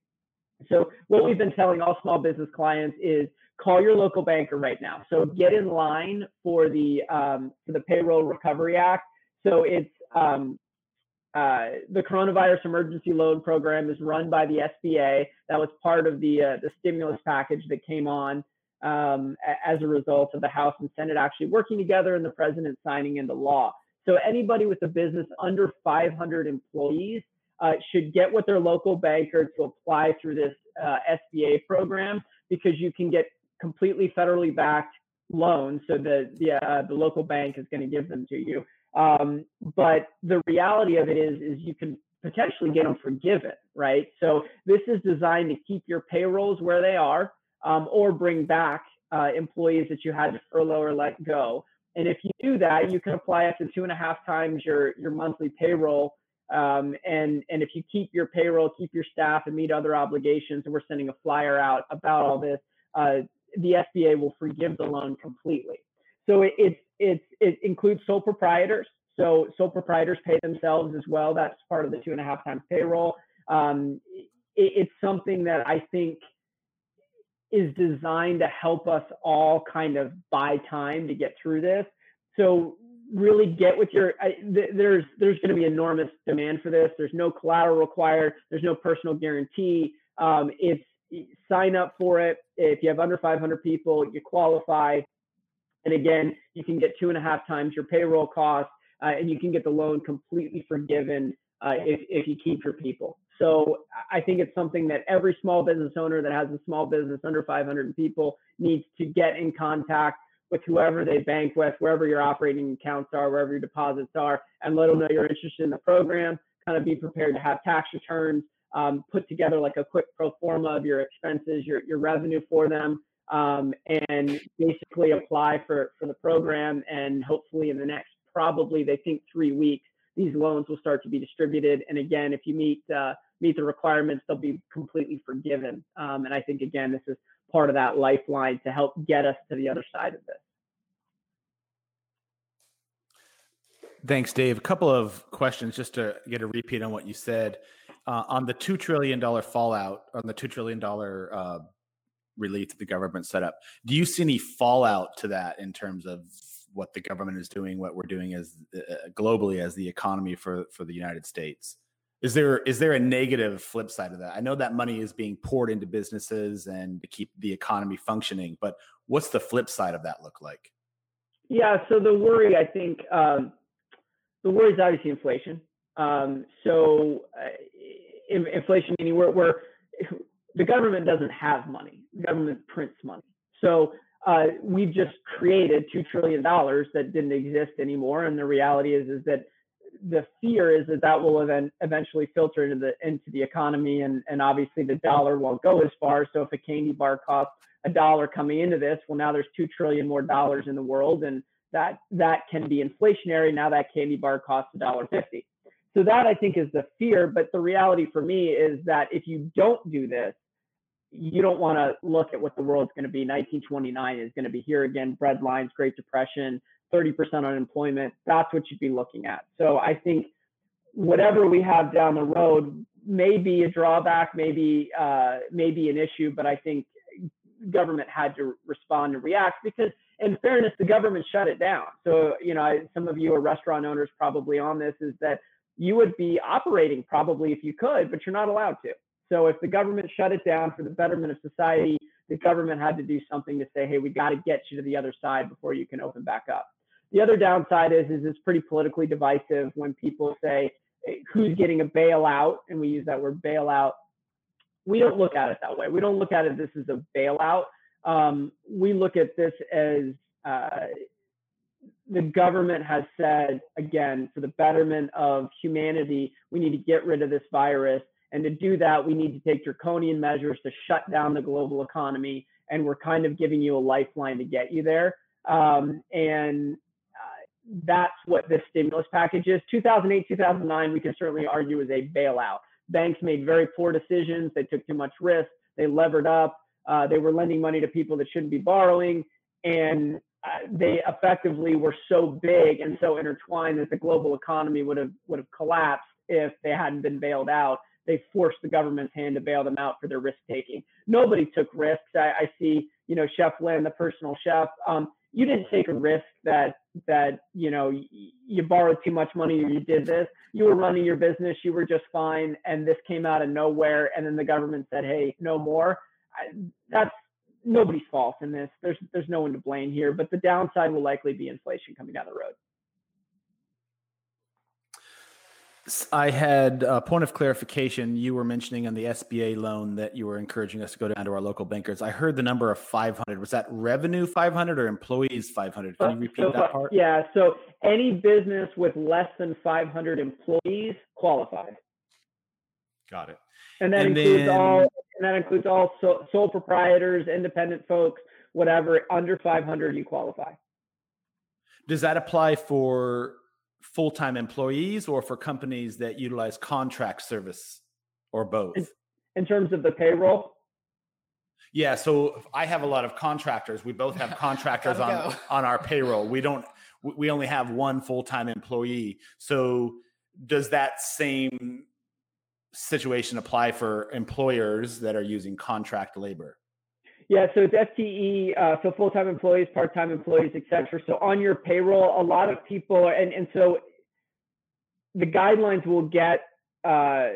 So what we've been telling all small business clients is call your local banker right now. So get in line for the um, for the Payroll Recovery Act. So it's um, uh, the coronavirus emergency loan program is run by the SBA. That was part of the uh, the stimulus package that came on um, as a result of the House and Senate actually working together and the president signing into law. So anybody with a business under 500 employees uh, should get with their local banker to apply through this uh, SBA program because you can get completely federally backed loans. So the the, uh, the local bank is going to give them to you. Um, but the reality of it is, is you can potentially get them forgiven, right? So this is designed to keep your payrolls where they are, um, or bring back uh, employees that you had to furlough or let go. And if you do that, you can apply up to two and a half times your your monthly payroll. Um, and and if you keep your payroll, keep your staff, and meet other obligations, and we're sending a flyer out about all this, uh, the SBA will forgive the loan completely. So it, it, it includes sole proprietors. So sole proprietors pay themselves as well. That's part of the two and a half times payroll. Um, it, it's something that I think is designed to help us all kind of buy time to get through this. So really get with your I, th- there's there's going to be enormous demand for this. There's no collateral required. There's no personal guarantee. Um, it's sign up for it. If you have under 500 people, you qualify. And again, you can get two and a half times your payroll cost, uh, and you can get the loan completely forgiven uh, if, if you keep your people. So I think it's something that every small business owner that has a small business under 500 people needs to get in contact with whoever they bank with, wherever your operating accounts are, wherever your deposits are, and let them know you're interested in the program. Kind of be prepared to have tax returns, um, put together like a quick pro forma of your expenses, your, your revenue for them, um, and basically apply for, for the program. And hopefully, in the next probably they think three weeks, these loans will start to be distributed. And again, if you meet uh, meet the requirements, they'll be completely forgiven. Um, and I think again, this is part of that lifeline to help get us to the other side of this. Thanks, Dave. A couple of questions just to get a repeat on what you said. Uh, on the $2 trillion fallout, on the $2 trillion uh, relief that the government set up. Do you see any fallout to that in terms of what the government is doing, what we're doing as uh, globally as the economy for for the United States? Is there is there a negative flip side of that? I know that money is being poured into businesses and to keep the economy functioning, but what's the flip side of that look like? Yeah, so the worry, I think, um, the worry is obviously inflation. Um, so uh, inflation meaning where, where the government doesn't have money, the government prints money. So uh, we've just created two trillion dollars that didn't exist anymore, and the reality is is that the fear is that that will event, eventually filter into the into the economy, and and obviously the dollar won't go as far. So if a candy bar costs a dollar coming into this, well now there's two trillion more dollars in the world, and that that can be inflationary. Now that candy bar costs a dollar fifty. So that I think is the fear. But the reality for me is that if you don't do this, you don't want to look at what the world's going to be. 1929 is going to be here again. Bread lines, Great Depression, 30% unemployment. That's what you'd be looking at. So I think whatever we have down the road may be a drawback, maybe uh, maybe an issue, but I think government had to respond and react because in fairness, the government shut it down. So, you know, some of you are restaurant owners probably on this is that you would be operating probably if you could, but you're not allowed to. So if the government shut it down for the betterment of society, the government had to do something to say, hey, we got to get you to the other side before you can open back up. The other downside is, is it's pretty politically divisive when people say who's getting a bailout, and we use that word bailout. We don't look at it that way. We don't look at it this is a bailout. Um, we look at this as uh, the government has said, again, for the betterment of humanity, we need to get rid of this virus. And to do that, we need to take draconian measures to shut down the global economy. And we're kind of giving you a lifeline to get you there. Um, and uh, that's what this stimulus package is. 2008, 2009, we can certainly argue is a bailout. Banks made very poor decisions. They took too much risk. They levered up. Uh, they were lending money to people that shouldn't be borrowing. And uh, they effectively were so big and so intertwined that the global economy would have would have collapsed if they hadn't been bailed out. They forced the government's hand to bail them out for their risk taking. Nobody took risks. I, I, see, you know, Chef Lynn, the personal chef. Um, you didn't take a risk that that you know you borrowed too much money or you did this. You were running your business. You were just fine, and this came out of nowhere. And then the government said, "Hey, no more." I, that's nobody's fault in this. There's there's no one to blame here, but the downside will likely be inflation coming down the road. I had a point of clarification. You were mentioning on the SBA loan that you were encouraging us to go down to our local bankers. I heard the number of 500. Was that revenue 500 or employees 500? Can you repeat so, that part? Yeah. So any business with less than 500 employees qualifies. Got it. And that and includes then, all and that includes all sole, sole proprietors, independent folks, whatever. Under 500, you qualify. Does that apply for full time employees or for companies that utilize contract service or both? In, in terms of the payroll, yeah, so I have a lot of contractors. We both have [laughs] contractors on on our payroll. We don't we only have one full-time employee. So does that same situation apply for employers that are using contract labor? Yeah, so it's FTE, uh, so full-time employees, part-time employees, etc. So on your payroll, a lot of people, and and so the guidelines will get uh,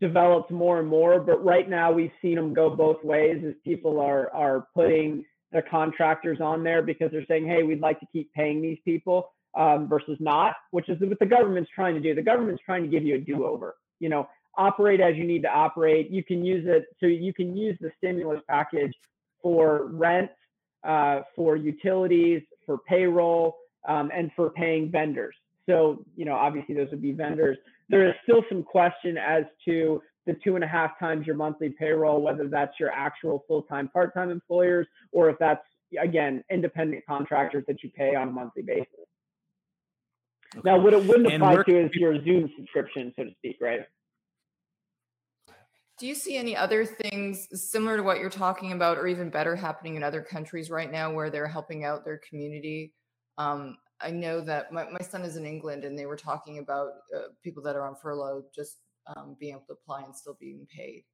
developed more and more. But right now, we've seen them go both ways, as people are are putting their contractors on there because they're saying, "Hey, we'd like to keep paying these people," um, versus not, which is what the government's trying to do. The government's trying to give you a do-over. You know, operate as you need to operate. You can use it so you can use the stimulus package for rent, uh, for utilities, for payroll, um, and for paying vendors. So, you know, obviously those would be vendors. There is still some question as to the two and a half times your monthly payroll, whether that's your actual full-time, part-time employers, or if that's again independent contractors that you pay on a monthly basis. Okay. Now, what it wouldn't apply to is your Zoom subscription, so to speak, right? Do you see any other things similar to what you're talking about, or even better, happening in other countries right now where they're helping out their community? Um, I know that my, my son is in England and they were talking about uh, people that are on furlough just um, being able to apply and still being paid.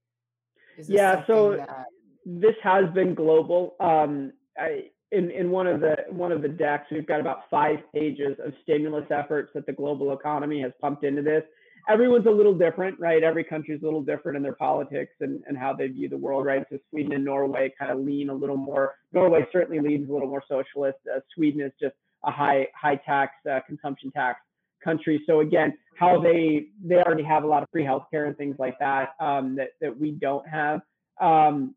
yeah, so that... this has been global. Um, I, in, in one of the one of the decks, we've got about five pages of stimulus efforts that the global economy has pumped into this. Everyone's a little different, right? Every country's a little different in their politics and, and how they view the world, right? So Sweden and Norway kind of lean a little more. Norway certainly leans a little more socialist. Uh, Sweden is just a high high tax uh, consumption tax country. So again, how they they already have a lot of free healthcare and things like that um, that that we don't have. Um,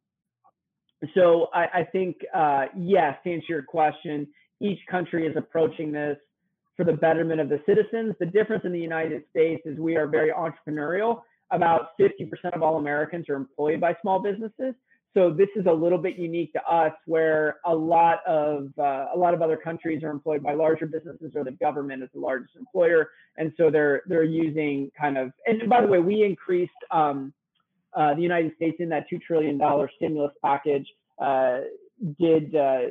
so I, I think, uh, yes, to answer your question, each country is approaching this for the betterment of the citizens. The difference in the United States is we are very entrepreneurial. About 50% of all Americans are employed by small businesses. So this is a little bit unique to us, where a lot of uh, a lot of other countries are employed by larger businesses, or the government is the largest employer, and so they're they're using kind of. And by the way, we increased um, uh, the United States in that two trillion dollar stimulus package uh, did uh,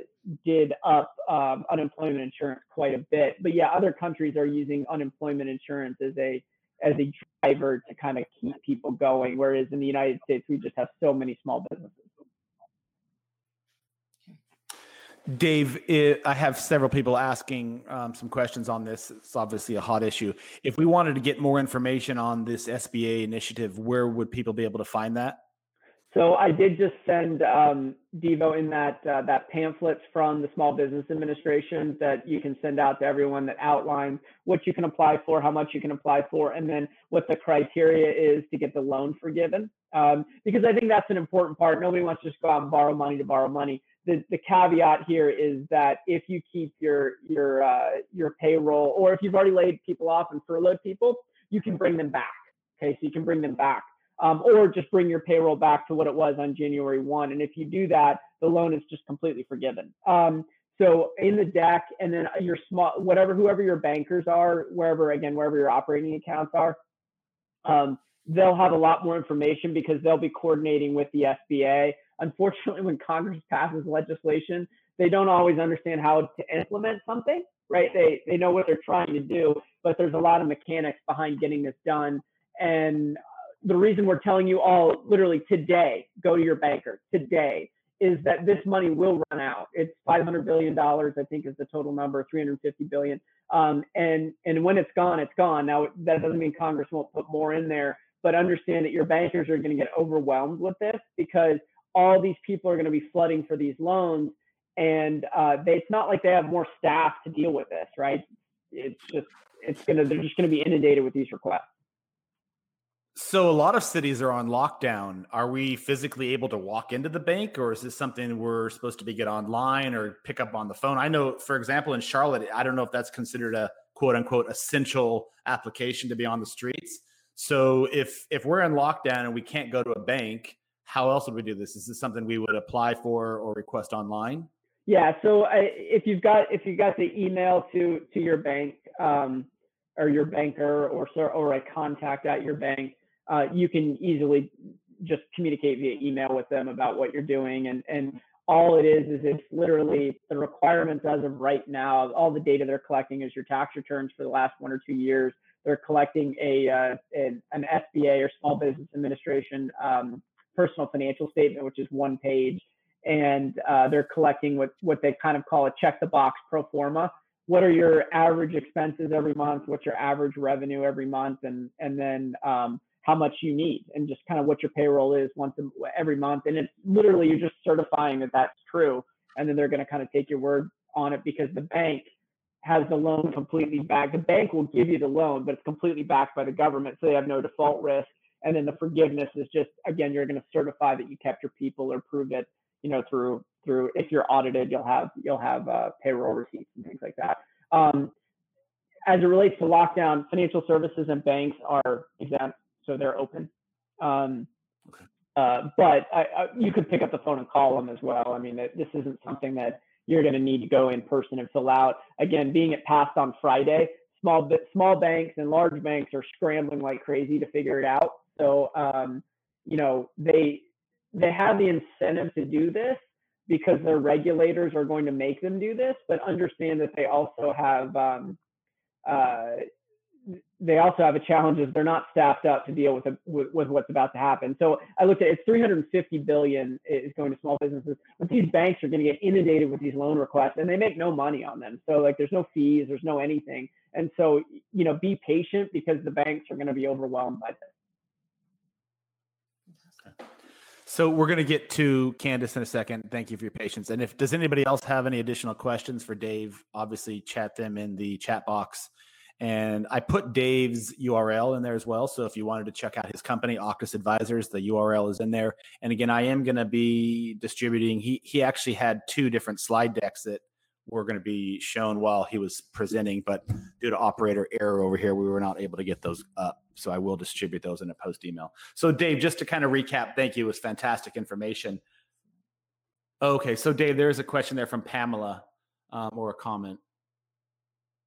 did up um, unemployment insurance quite a bit. But yeah, other countries are using unemployment insurance as a as a driver to kind of keep people going, whereas in the United States we just have so many small businesses. Dave, I have several people asking um, some questions on this. It's obviously a hot issue. If we wanted to get more information on this SBA initiative, where would people be able to find that? So I did just send um, Devo in that uh, that pamphlets from the Small Business Administration that you can send out to everyone that outlines what you can apply for, how much you can apply for, and then what the criteria is to get the loan forgiven. Um, because I think that's an important part. Nobody wants to just go out and borrow money to borrow money the, the caveat here is that if you keep your your uh, your payroll or if you've already laid people off and furloughed people, you can bring them back. Okay, so you can bring them back. Um, or just bring your payroll back to what it was on January 1. And if you do that, the loan is just completely forgiven. Um, so in the deck, and then your small, whatever, whoever your bankers are, wherever, again, wherever your operating accounts are, um, they'll have a lot more information because they'll be coordinating with the SBA unfortunately, when Congress passes legislation, they don't always understand how to implement something, right? They they know what they're trying to do, but there's a lot of mechanics behind getting this done. And the reason we're telling you all literally today, go to your banker today, is that this money will run out. It's 500 billion dollars, I think, is the total number, 350 billion. Um, and and when it's gone, it's gone. Now that doesn't mean Congress won't put more in there, but understand that your bankers are going to get overwhelmed with this because all these people are going to be flooding for these loans and uh, they, it's not like they have more staff to deal with this right it's just it's gonna they're just gonna be inundated with these requests so a lot of cities are on lockdown are we physically able to walk into the bank or is this something we're supposed to be get online or pick up on the phone i know for example in charlotte i don't know if that's considered a quote unquote essential application to be on the streets so if if we're in lockdown and we can't go to a bank how else would we do this? Is this something we would apply for or request online? Yeah. So I, if you've got if you got the email to to your bank um, or your banker or or a contact at your bank, uh, you can easily just communicate via email with them about what you're doing and and all it is is it's literally the requirements as of right now all the data they're collecting is your tax returns for the last one or two years they're collecting a uh, an, an sba or small business administration um, personal financial statement, which is one page, and uh, they're collecting what what they kind of call a check the box pro forma. What are your average expenses every month? What's your average revenue every month? And and then um, how much you need, and just kind of what your payroll is once a, every month. And it's literally you're just certifying that that's true, and then they're going to kind of take your word on it because the bank has the loan completely backed. The bank will give you the loan, but it's completely backed by the government, so they have no default risk and then the forgiveness is just again you're going to certify that you kept your people or prove it you know through through if you're audited you'll have you'll have uh, payroll receipts and things like that um, as it relates to lockdown financial services and banks are exempt so they're open. Um, okay. uh, but I, I, you could pick up the phone and call them as well. I mean this isn't something that you're going to need to go in person and fill out. Again being it passed on friday small small banks and large banks are scrambling like crazy to figure it out. So, um, you know, they they have the incentive to do this because their regulators are going to make them do this, but understand that they also have um, uh, they also have a challenge is they're not staffed up to deal with, a, with, with what's about to happen. So I looked at it's 350 billion is going to small businesses, but these banks are going to get inundated with these loan requests, and they make no money on them. So like there's no fees, there's no anything, and so you know be patient because the banks are going to be overwhelmed by this. So we're going to get to Candace in a second. Thank you for your patience. And if does anybody else have any additional questions for Dave, obviously chat them in the chat box. And I put Dave's URL in there as well. So if you wanted to check out his company, Octus Advisors, the URL is in there. And again, I am going to be distributing. He he actually had two different slide decks that were going to be shown while he was presenting, but due to operator error over here, we were not able to get those up. So I will distribute those in a post email. So Dave, just to kind of recap, thank you. It was fantastic information. Okay, so Dave, there is a question there from Pamela um, or a comment.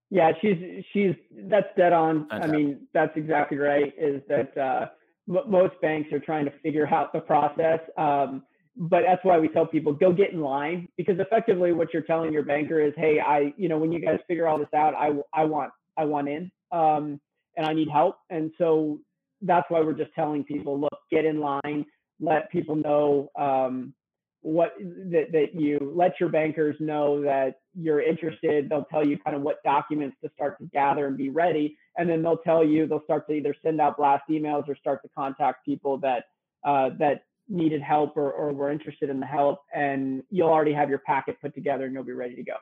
Yeah, she's she's that's dead on. Fantastic. I mean, that's exactly right. Is that uh, m- most banks are trying to figure out the process. Um, but that's why we tell people go get in line because effectively what you're telling your banker is, hey, I, you know, when you guys figure all this out, I, I want, I want in, um, and I need help. And so that's why we're just telling people, look, get in line, let people know um, what that, that you let your bankers know that you're interested. They'll tell you kind of what documents to start to gather and be ready, and then they'll tell you they'll start to either send out blast emails or start to contact people that uh, that needed help or, or were interested in the help, and you'll already have your packet put together and you'll be ready to go.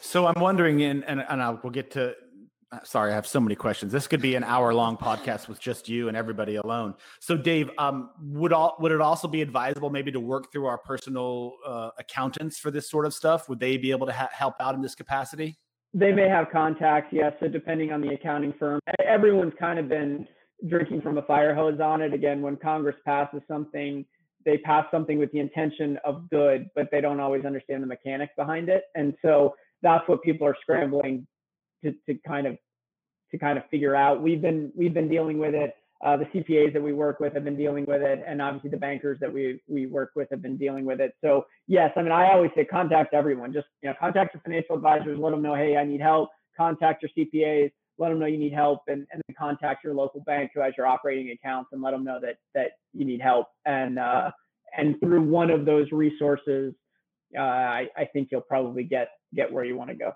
So I'm wondering, and and, and I'll, we'll get to. Sorry, I have so many questions. This could be an hour-long podcast with just you and everybody alone. So, Dave, um, would all would it also be advisable maybe to work through our personal uh, accountants for this sort of stuff? Would they be able to ha- help out in this capacity? They may have contacts, yes. So, depending on the accounting firm, everyone's kind of been drinking from a fire hose on it. Again, when Congress passes something, they pass something with the intention of good, but they don't always understand the mechanics behind it. And so that's what people are scrambling to, to kind of to kind of figure out. We've been we've been dealing with it. Uh, the CPAs that we work with have been dealing with it, and obviously the bankers that we we work with have been dealing with it. So yes, I mean I always say contact everyone. Just you know contact your financial advisors, let them know, hey, I need help. Contact your CPAs let them know you need help and, and contact your local bank who has your operating accounts and let them know that that you need help and uh, and through one of those resources uh, I, I think you'll probably get get where you want to go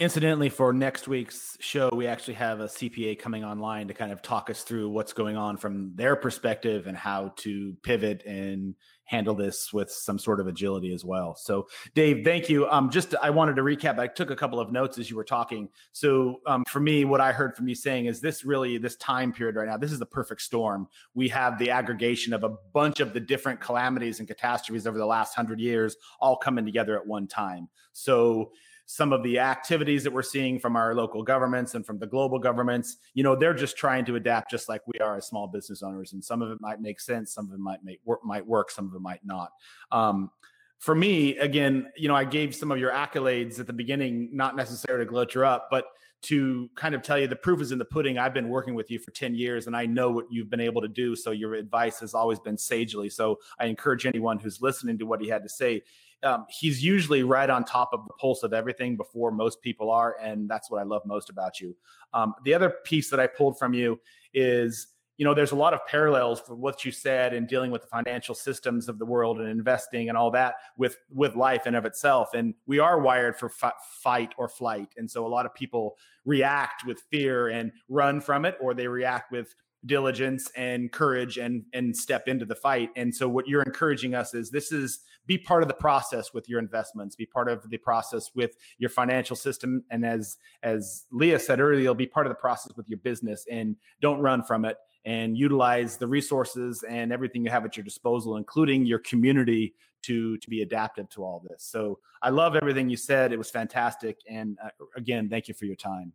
Incidentally, for next week's show, we actually have a CPA coming online to kind of talk us through what's going on from their perspective and how to pivot and handle this with some sort of agility as well. So, Dave, thank you. Um, just I wanted to recap. I took a couple of notes as you were talking. So, um, for me, what I heard from you saying is this really this time period right now. This is the perfect storm. We have the aggregation of a bunch of the different calamities and catastrophes over the last hundred years all coming together at one time. So some of the activities that we're seeing from our local governments and from the global governments, you know, they're just trying to adapt just like we are as small business owners. And some of it might make sense, some of it might make work, might work, some of it might not. Um, for me, again, you know, I gave some of your accolades at the beginning, not necessarily to gloat you up, but to kind of tell you the proof is in the pudding. I've been working with you for 10 years and I know what you've been able to do. So your advice has always been sagely. So I encourage anyone who's listening to what he had to say um, he's usually right on top of the pulse of everything before most people are, and that's what I love most about you. Um, the other piece that I pulled from you is you know there's a lot of parallels for what you said in dealing with the financial systems of the world and investing and all that with with life and of itself and we are wired for f- fight or flight and so a lot of people react with fear and run from it or they react with diligence and courage and and step into the fight. And so what you're encouraging us is this is be part of the process with your investments be part of the process with your financial system. And as as leah said earlier be part of the process with your business and don't run from it and utilize the resources and everything you have at your disposal including your community to to be adaptive to all this. So i love everything you said. It was fantastic. And uh, again thank you for your time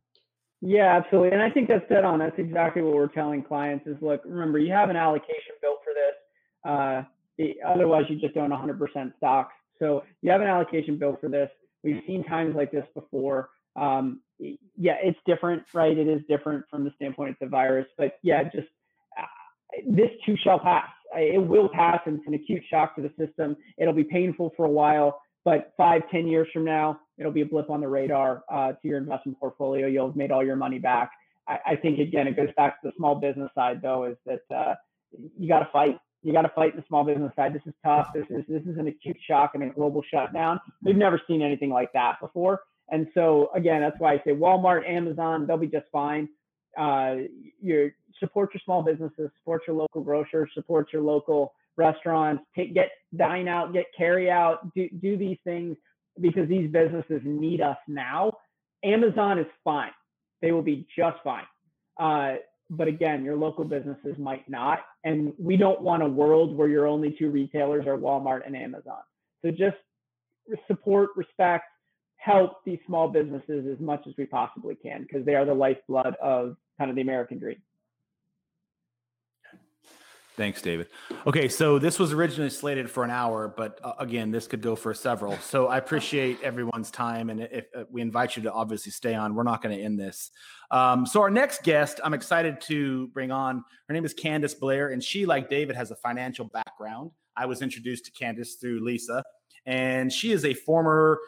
yeah, absolutely. And I think that's dead on. That's exactly what we're telling clients is look, remember, you have an allocation built for this. Uh, otherwise, you just own 100% stocks. So you have an allocation built for this. We've seen times like this before. Um, yeah, it's different, right? It is different from the standpoint of the virus. But yeah, just uh, this too shall pass. It will pass, and it's an acute shock to the system. It'll be painful for a while, but five, ten years from now, it'll be a blip on the radar uh, to your investment portfolio. You'll have made all your money back. I, I think again, it goes back to the small business side though, is that uh, you got to fight. You got to fight the small business side. This is tough. This is this is an acute shock and a global shutdown. We've never seen anything like that before. And so again, that's why I say Walmart, Amazon, they'll be just fine. Uh, you support your small businesses, support your local grocers, support your local restaurants, take get dine out, get carry out, do do these things because these businesses need us now. Amazon is fine; they will be just fine. Uh, but again, your local businesses might not, and we don't want a world where your only two retailers are Walmart and Amazon. So just support, respect, help these small businesses as much as we possibly can because they are the lifeblood of kind of the American dream. Thanks, David. Okay, so this was originally slated for an hour, but uh, again, this could go for several. So I appreciate everyone's time, and if uh, we invite you to obviously stay on, we're not going to end this. Um, so our next guest, I'm excited to bring on. Her name is Candace Blair, and she, like David, has a financial background. I was introduced to Candace through Lisa, and she is a former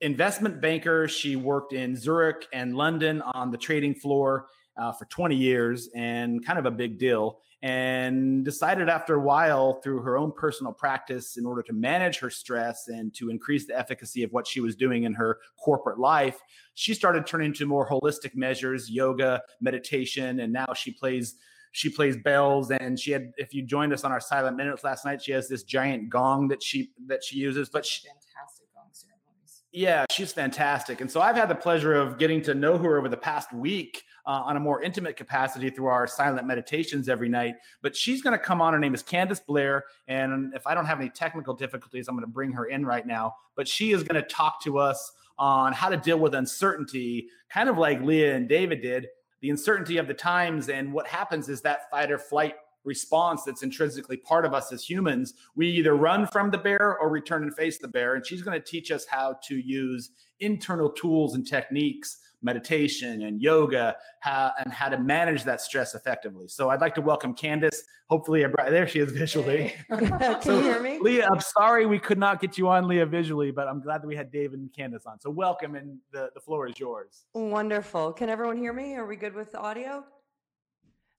investment banker. She worked in Zurich and London on the trading floor uh, for 20 years, and kind of a big deal and decided after a while through her own personal practice in order to manage her stress and to increase the efficacy of what she was doing in her corporate life she started turning to more holistic measures yoga meditation and now she plays she plays bells. And she had if you joined us on our silent minutes last night she has this giant gong that she that she uses but she, fantastic gong ceremonies. Yeah she's fantastic. And so i've had the pleasure of getting to know her over the past week uh, on a more intimate capacity through our silent meditations every night. But she's going to come on. Her name is Candace Blair. And if I don't have any technical difficulties, I'm going to bring her in right now. But she is going to talk to us on how to deal with uncertainty, kind of like Leah and David did. The uncertainty of the times and what happens is that fight or flight response that's intrinsically part of us as humans. We either run from the bear or return and face the bear. And she's going to teach us how to use internal tools and techniques meditation and yoga how, and how to manage that stress effectively. So I'd like to welcome Candace. Hopefully, brought, there she is visually. [laughs] Can so, you hear me? Leah, I'm sorry we could not get you on, Leah, visually, but I'm glad that we had David and Candace on. So welcome, and the, the floor is yours. Wonderful. Can everyone hear me? Are we good with the audio?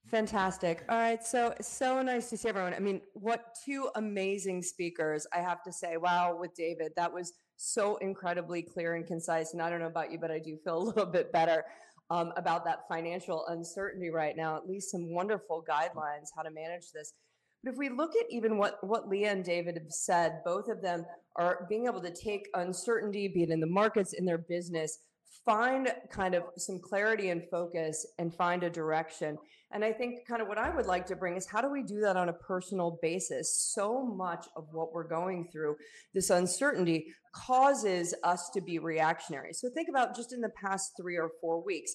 Fantastic. All right. So, so nice to see everyone. I mean, what two amazing speakers, I have to say. Wow, with David, that was so incredibly clear and concise. And I don't know about you, but I do feel [laughs] a little bit better um, about that financial uncertainty right now. At least some wonderful guidelines how to manage this. But if we look at even what what Leah and David have said, both of them are being able to take uncertainty, be it in the markets, in their business, find kind of some clarity and focus and find a direction. And I think kind of what I would like to bring is how do we do that on a personal basis? So much of what we're going through, this uncertainty, causes us to be reactionary. So think about just in the past three or four weeks.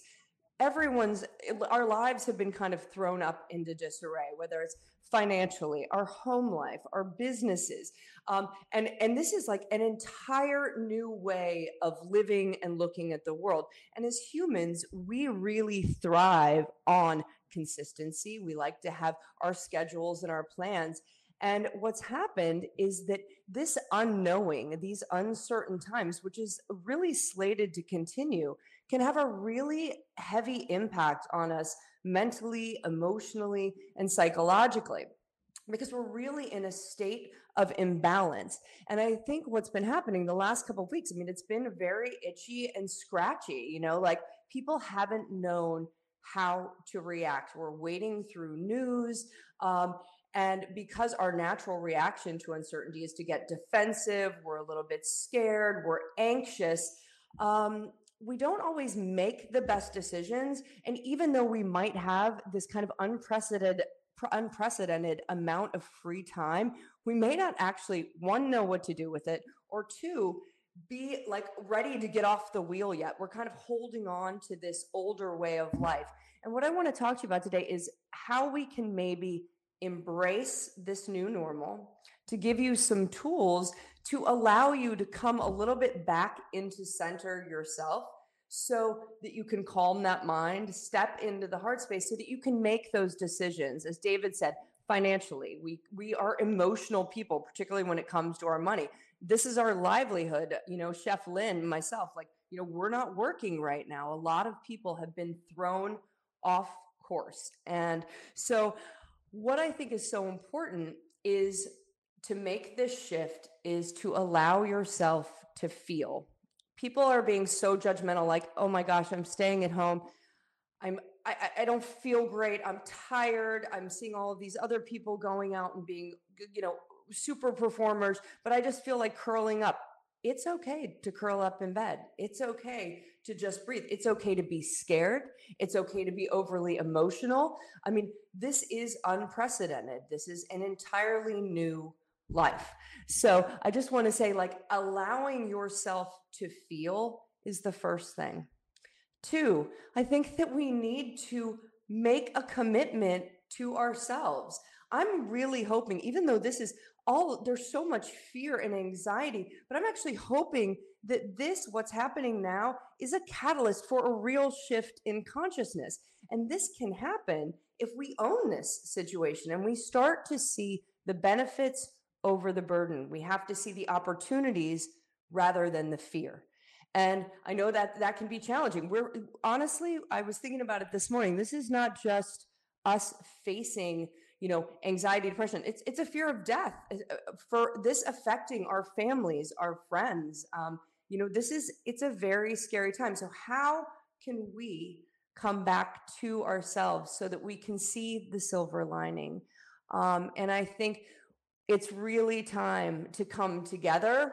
Everyone's, our lives have been kind of thrown up into disarray, whether it's financially, our home life, our businesses. Um, and, and this is like an entire new way of living and looking at the world. And as humans, we really thrive on consistency. We like to have our schedules and our plans. And what's happened is that this unknowing, these uncertain times, which is really slated to continue, can have a really heavy impact on us mentally, emotionally, and psychologically because we're really in a state of imbalance. And I think what's been happening the last couple of weeks, I mean, it's been very itchy and scratchy, you know, like people haven't known how to react. We're waiting through news. Um, and because our natural reaction to uncertainty is to get defensive, we're a little bit scared, we're anxious. Um, we don't always make the best decisions. And even though we might have this kind of unprecedented, unprecedented amount of free time, we may not actually, one, know what to do with it, or two, be like ready to get off the wheel yet. We're kind of holding on to this older way of life. And what I want to talk to you about today is how we can maybe embrace this new normal, to give you some tools to allow you to come a little bit back into center yourself so that you can calm that mind, step into the heart space so that you can make those decisions. As David said, financially. We we are emotional people, particularly when it comes to our money. This is our livelihood. You know, Chef Lynn, myself, like, you know, we're not working right now. A lot of people have been thrown off course. And so what I think is so important is to make this shift is to allow yourself to feel. People are being so judgmental, like, oh my gosh, I'm staying at home. I'm I, I don't feel great. I'm tired. I'm seeing all of these other people going out and being, you know, super performers, but I just feel like curling up. It's okay to curl up in bed. It's okay to just breathe. It's okay to be scared. It's okay to be overly emotional. I mean, this is unprecedented. This is an entirely new life. So I just want to say, like, allowing yourself to feel is the first thing. Two, I think that we need to make a commitment to ourselves. I'm really hoping, even though this is all, there's so much fear and anxiety, but I'm actually hoping that this, what's happening now, is a catalyst for a real shift in consciousness. And this can happen if we own this situation and we start to see the benefits over the burden. We have to see the opportunities rather than the fear. And I know that that can be challenging. We're honestly, I was thinking about it this morning. This is not just us facing, you know, anxiety, depression. It's it's a fear of death uh, uh, for this affecting our families, our friends. Um, you know, this is it's a very scary time. So how can we come back to ourselves so that we can see the silver lining? Um, and I think it's really time to come together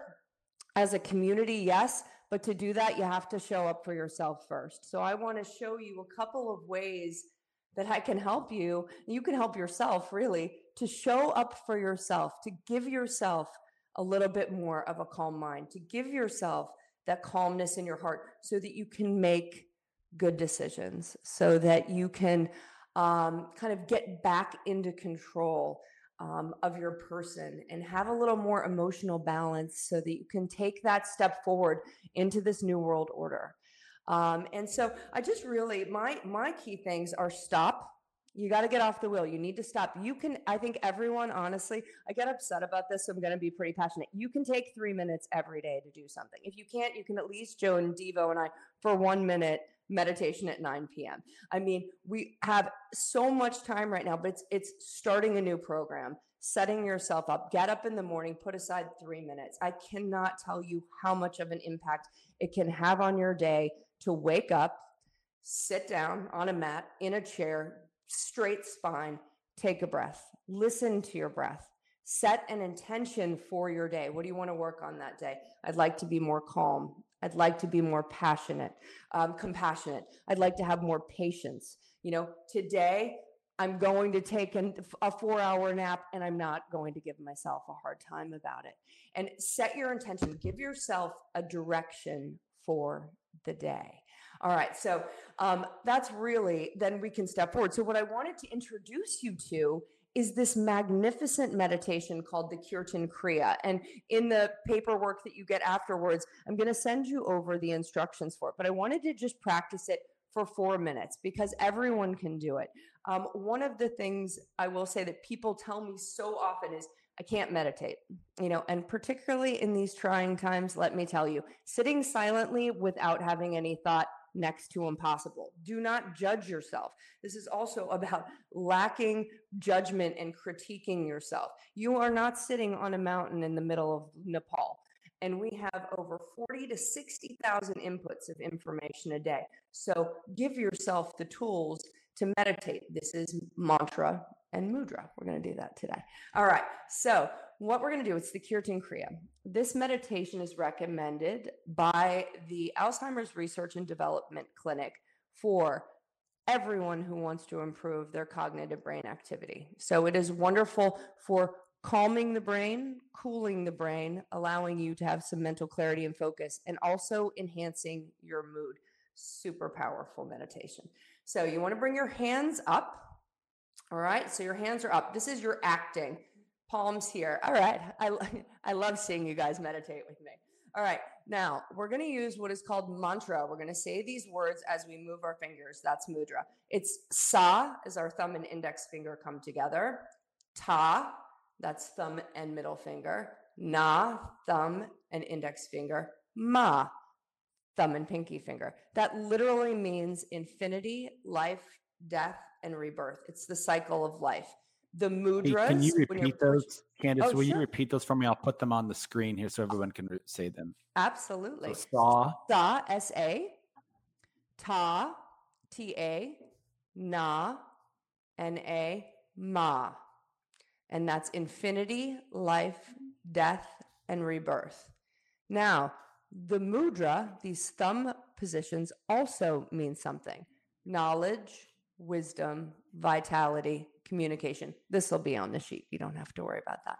as a community, yes, but to do that, you have to show up for yourself first. So I want to show you a couple of ways that I can help you. You can help yourself really to show up for yourself, to give yourself a little bit more of a calm mind, to give yourself that calmness in your heart so that you can make good decisions, so that you can um, kind of get back into control um, of your person and have a little more emotional balance so that you can take that step forward into this new world order. Um, and so I just really my my key things are stop. You got to get off the wheel. You need to stop. You can, I think everyone, honestly, I get upset about this. So I'm going to be pretty passionate. You can take three minutes every day to do something. If you can't, you can at least Joe and Devo and I for one minute meditation at 9 p.m. I mean, we have so much time right now, but it's it's starting a new program, setting yourself up. Get up in the morning, put aside 3 minutes. I cannot tell you how much of an impact it can have on your day to wake up, sit down on a mat in a chair, straight spine, take a breath. Listen to your breath. Set an intention for your day. What do you want to work on that day? I'd like to be more calm. I'd like to be more passionate, um, compassionate. I'd like to have more patience. You know, today I'm going to take an, a four hour nap and I'm not going to give myself a hard time about it. And set your intention, give yourself a direction for the day. All right, so um, that's really, then we can step forward. So, what I wanted to introduce you to is this magnificent meditation called the Kirtan Kriya. And in the paperwork that you get afterwards, I'm going to send you over the instructions for it. But I wanted to just practice it for four minutes because everyone can do it. Um, one of the things I will say that people tell me so often is, I can't meditate, you know, and particularly in these trying times, let me tell you, sitting silently without having any thought next to impossible. Do not judge yourself. This is also [laughs] about lacking judgment and critiquing yourself. You are not sitting on a mountain in the middle of Nepal. And we have over 40 to 60,000 inputs of information a day. So give yourself the tools to meditate. This is mantra and mudra. We're going to do that today. All right. So what we're going to do is the Kirtan Kriya. This meditation is recommended by the Alzheimer's Research and Development Clinic for everyone who wants to improve their cognitive brain activity. So it is wonderful for calming the brain, cooling the brain, allowing you to have some mental clarity and focus, and also enhancing your mood. Super powerful meditation. So you want to bring your hands up. All right. So your hands are up. This is your acting palms here. All right. I, [laughs] I love seeing you guys meditate with me. All right. Now we're going to use what is called mantra. We're going to say these words as we move our fingers. That's mudra. It's sa as our thumb and index finger come together. Ta, that's thumb and middle finger. Na, thumb and index finger. Ma, thumb and pinky finger. That literally means infinity, life, death, and rebirth. It's the cycle of life. The Hey, can you repeat those, Candace? Oh, will you repeat those for me? I'll put them on the screen here so everyone can re- say them. Absolutely. So saw, Sa, S A, Ta, T A, Na, N A, Ma. And that's infinity, life, death, and rebirth. Now, the mudra, these thumb positions, also mean something knowledge, wisdom, vitality, communication. This will be on the sheet. You don't have to worry about that.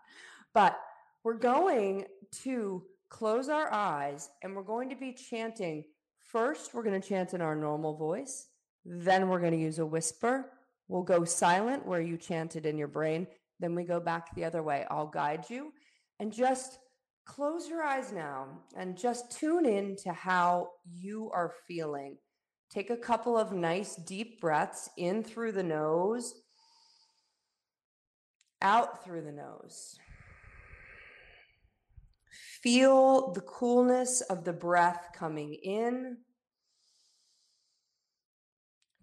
But we're going to close our eyes and we're going to be chanting. First, we're going to chant in our normal voice. Then, we're going to use a whisper. We'll go silent where you chanted in your brain. Then, we go back the other way. I'll guide you and just close your eyes now and just tune in to how you are feeling. Take a couple of nice deep breaths in through the nose, out through the nose. Feel the coolness of the breath coming in.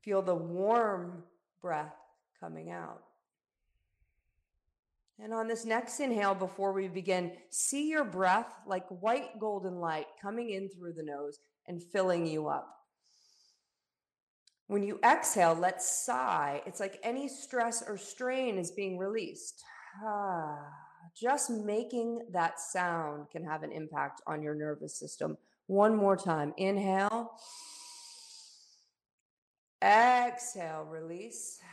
Feel the warm breath coming out. And on this next inhale, before we begin, see your breath like white golden light coming in through the nose and filling you up. When you exhale, let's sigh. It's like any stress or strain is being released. [sighs] Just making that sound can have an impact on your nervous system. One more time. Inhale. Exhale, release. [sighs]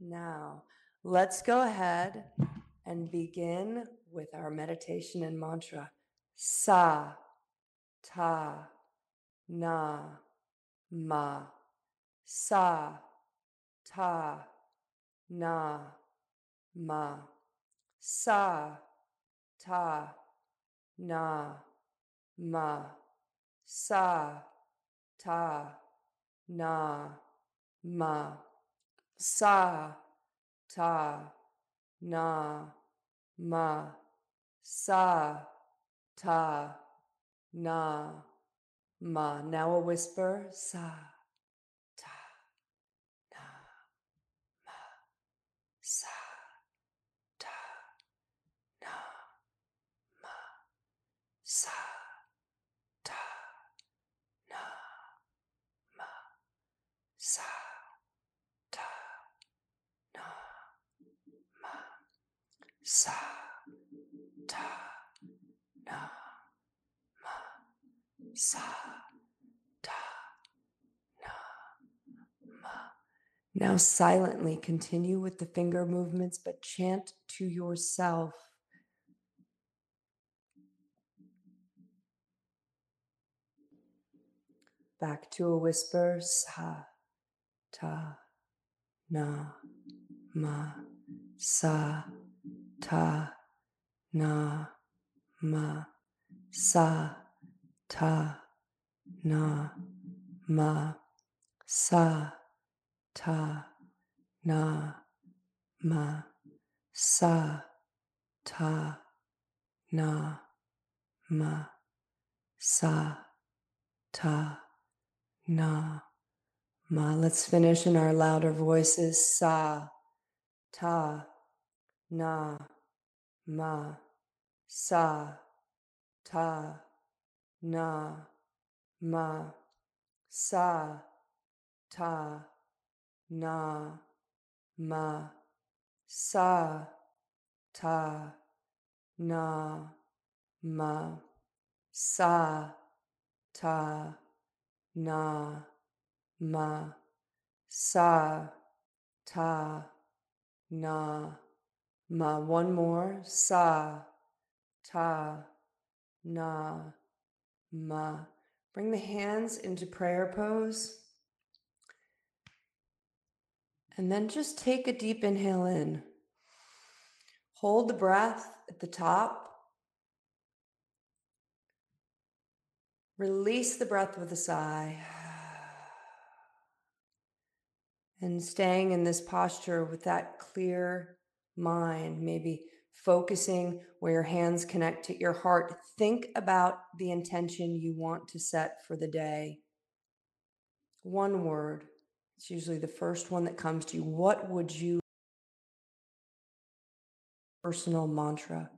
Now, let's go ahead and begin with our meditation and mantra. Sa, ta, na, ma. Sa, ta, na, ma. Sa, ta, na, ma. Sa, ta, na, ma. Sa, ta, na, ma. Sa, ta, na, ma. Now a whisper. Sa, ta, na, ma. Sa, ta, na, ma. Sa, ta, na, ma. Sa, ta, na, ma. Sa, ta, na, ma. Sa, ta, na, ma. Now silently continue with the finger movements, but chant to yourself. Back to a whisper. Sa, ta, na, ma. Sa, ta, na, ma. Sa, ta, na, ma. Sa, ta, na, ma. Sa, ta, na, ma. Sa, ta, na, ma. Let's finish in our louder voices. Sa, ta, na, ma. Sa, ta, na, ma. Sa, ta, na, ma. Sa, ta, na, ma. Sa, ta, na, ma. Sa, ta, na, ma. One more. Sa, ta, na, ma. Bring the hands into prayer pose. And then just take a deep inhale in. Hold the breath at the top. Release the breath with a sigh. And staying in this posture with that clear mind, maybe focusing where your hands connect to your heart. Think about the intention you want to set for the day. One word. It's usually the first one that comes to you. What would you personal mantra?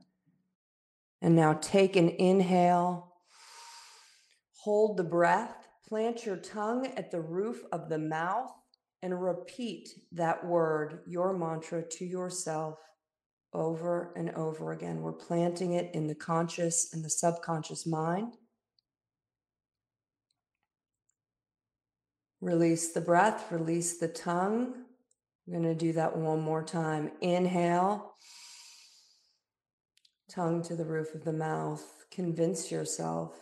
And now take an inhale. Hold the breath. Plant your tongue at the roof of the mouth and repeat that word, your mantra, to yourself over and over again. We're planting it in the conscious and the subconscious mind. Release the breath, release the tongue. I'm going to do that one more time. Inhale, tongue to the roof of the mouth. Convince yourself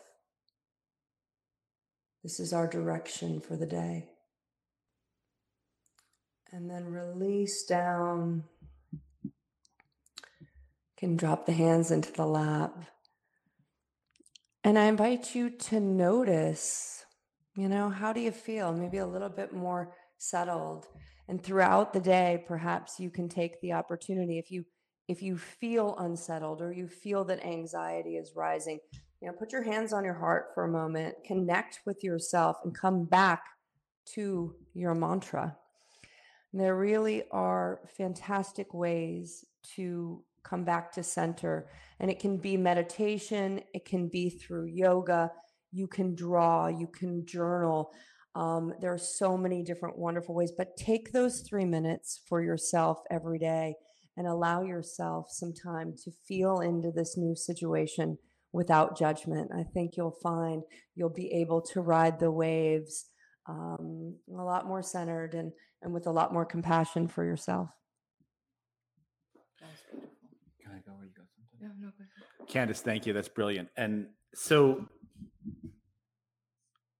this is our direction for the day. And then release down can drop the hands into the lap. And I invite you to notice, you know, how do you feel? Maybe a little bit more settled. And throughout the day, perhaps you can take the opportunity if you if you feel unsettled or you feel that anxiety is rising, you know, put your hands on your heart for a moment, connect with yourself and come back to your mantra. And there really are fantastic ways to come back to center. And it can be meditation, it can be through yoga, you can draw, you can journal. Um, there are so many different wonderful ways, but take those three minutes for yourself every day and allow yourself some time to feel into this new situation without judgment. I think you'll find you'll be able to ride the waves um, a lot more centered and, and with a lot more compassion for yourself. No, Candace, thank you. That's brilliant. And so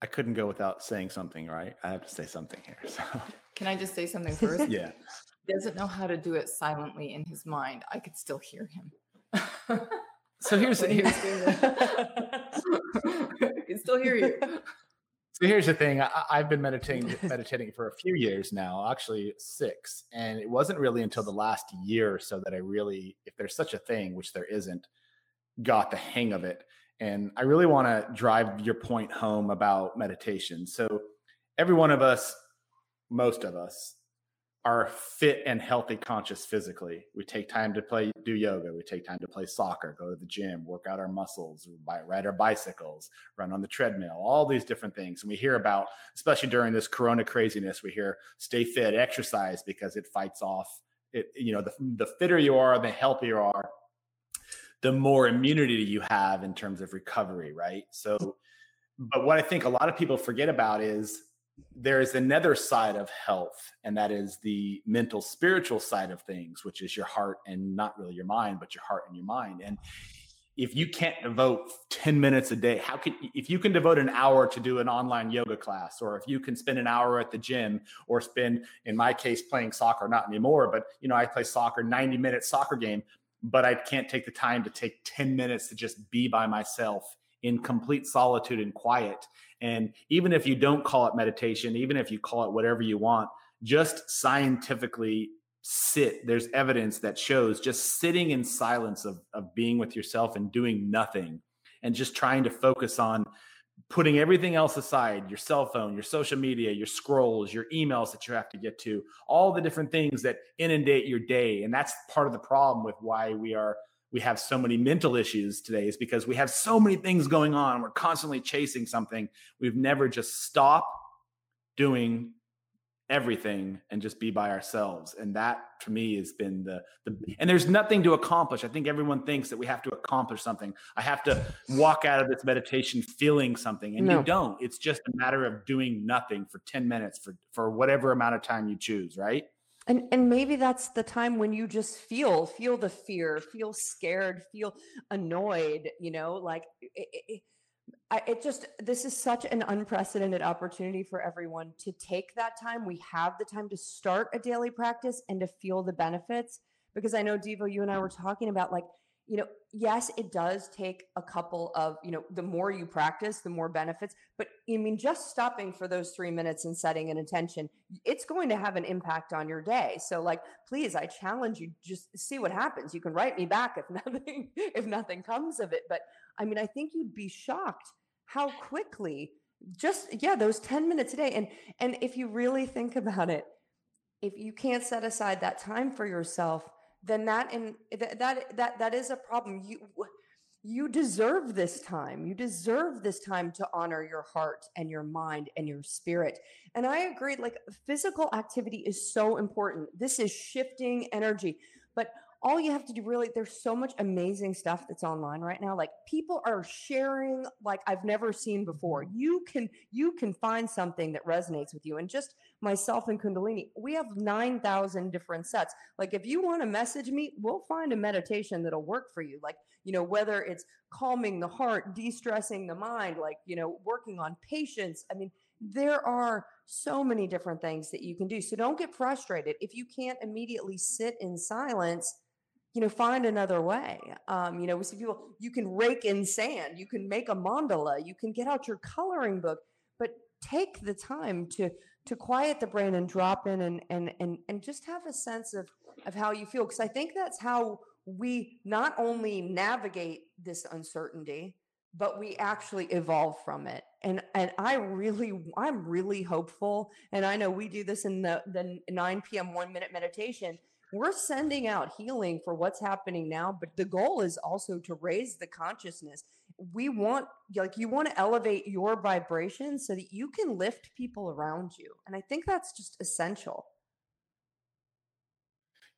I couldn't go without saying something, right? I have to say something here. [laughs] So can I just say something first? [laughs] yeah. He doesn't know how to do it silently in his mind. I could still hear him. so here's, [laughs] here's I can still hear you. So here's the thing. I, have been meditating meditating for a few years now, actually six, and it wasn't really until the last year or so that I really, if there's such a thing, which there isn't, got the hang of it. And I really want to drive your point home about meditation. So every one of us, most of us, are fit and healthy conscious physically. We take time to play, do yoga. We take time to play soccer, go to the gym, work out our muscles, ride our bicycles, run on the treadmill, all these different things. And we hear about, especially during this Corona craziness, we hear stay fit, exercise because it fights off it. You know, the, the fitter you are, the healthier you are, the more immunity you have in terms of recovery, right? So, but what I think a lot of people forget about is there is another side of health, and that is the mental, spiritual side of things, which is your heart and not really your mind, but your heart and your mind. And if you can't devote 10 minutes a day, how can if you can devote an hour to do an online yoga class, or if you can spend an hour at the gym, or spend, in my case, playing soccer, not anymore, but you know, I play soccer, 90 minute soccer game, but I can't take the time to take 10 minutes to just be by myself in complete solitude and quiet. And even if you don't call it meditation, even if you call it whatever you want, just scientifically sit. There's evidence that shows just sitting in silence of, of being with yourself and doing nothing and just trying to focus on putting everything else aside your cell phone, your social media, your scrolls, your emails that you have to get to, all the different things that inundate your day. And that's part of the problem with why we are we have so many mental issues today is because we have so many things going on. We're constantly chasing something. We've never just stop doing everything and just be by ourselves. And that to me has been the the and there's nothing to accomplish. I think everyone thinks that we have to accomplish something. I have to walk out of this meditation feeling something. And no. you don't. It's just a matter of doing nothing for 10 minutes for for whatever amount of time you choose, right? And and maybe that's the time when you just feel feel the fear feel scared feel annoyed you know like it, it, it just this is such an unprecedented opportunity for everyone to take that time. We have the time to start a daily practice and to feel the benefits. Because i know devo you and i were talking about like you know, yes, it does take a couple of, you know, the more you practice, the more benefits. But I mean, just stopping for those three minutes and setting an intention, it's going to have an impact on your day. So, like, please, I challenge you, just see what happens. You can write me back if [laughs] nothing, if nothing comes of it. But I mean, I think you'd be shocked how quickly just yeah those 10 minutes a day and and if you really think about it if you can't set aside that time for yourself then that and that that that, that is a problem. You you deserve this time. You deserve this time to honor your heart and your mind and your spirit. And i agree like physical activity is so important. This is shifting energy. But all you have to do really there's so much amazing stuff that's online right now like people are sharing like i've never seen before. Mm-hmm. you can you can find something that resonates with you and just myself and kundalini we have 9000 different sets. Like if you want to message me we'll find a meditation that'll work for you like you know whether it's calming the heart de-stressing the mind like you know working on patience. I mean there are so many different things that you can do. So don't get frustrated. If you can't immediately sit in silence you know, find another way. Um, you know, we see people, you can rake in sand, you can make a mandala, you can get out your coloring book, but take the time to to quiet the brain and drop in and and and and just have a sense of of how you feel. Because I think that's how we not only navigate this uncertainty, but we actually evolve from it. And and I really I'm really hopeful. And I know we do this in the the 9 p.m. one minute meditation we're sending out healing for what's happening now, but the goal is also to raise the consciousness. We want, like, you want to elevate your vibration so that you can lift people around you. And I think that's just essential.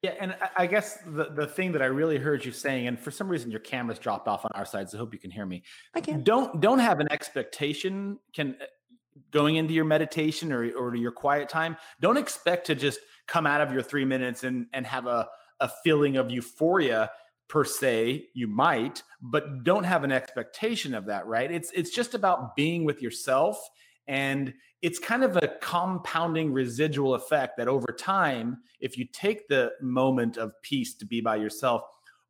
Yeah, and I guess the, the thing that I really heard you saying, and for some reason your camera's dropped off on our side, so I hope you can hear me. I can. Don't don't have an expectation. Can going into your meditation or or your quiet time, don't expect to just come out of your three minutes and and have a a feeling of euphoria per se you might but don't have an expectation of that right? It's it's just about being with yourself and it's kind of a compounding residual effect that over time if you take the moment of peace to be by yourself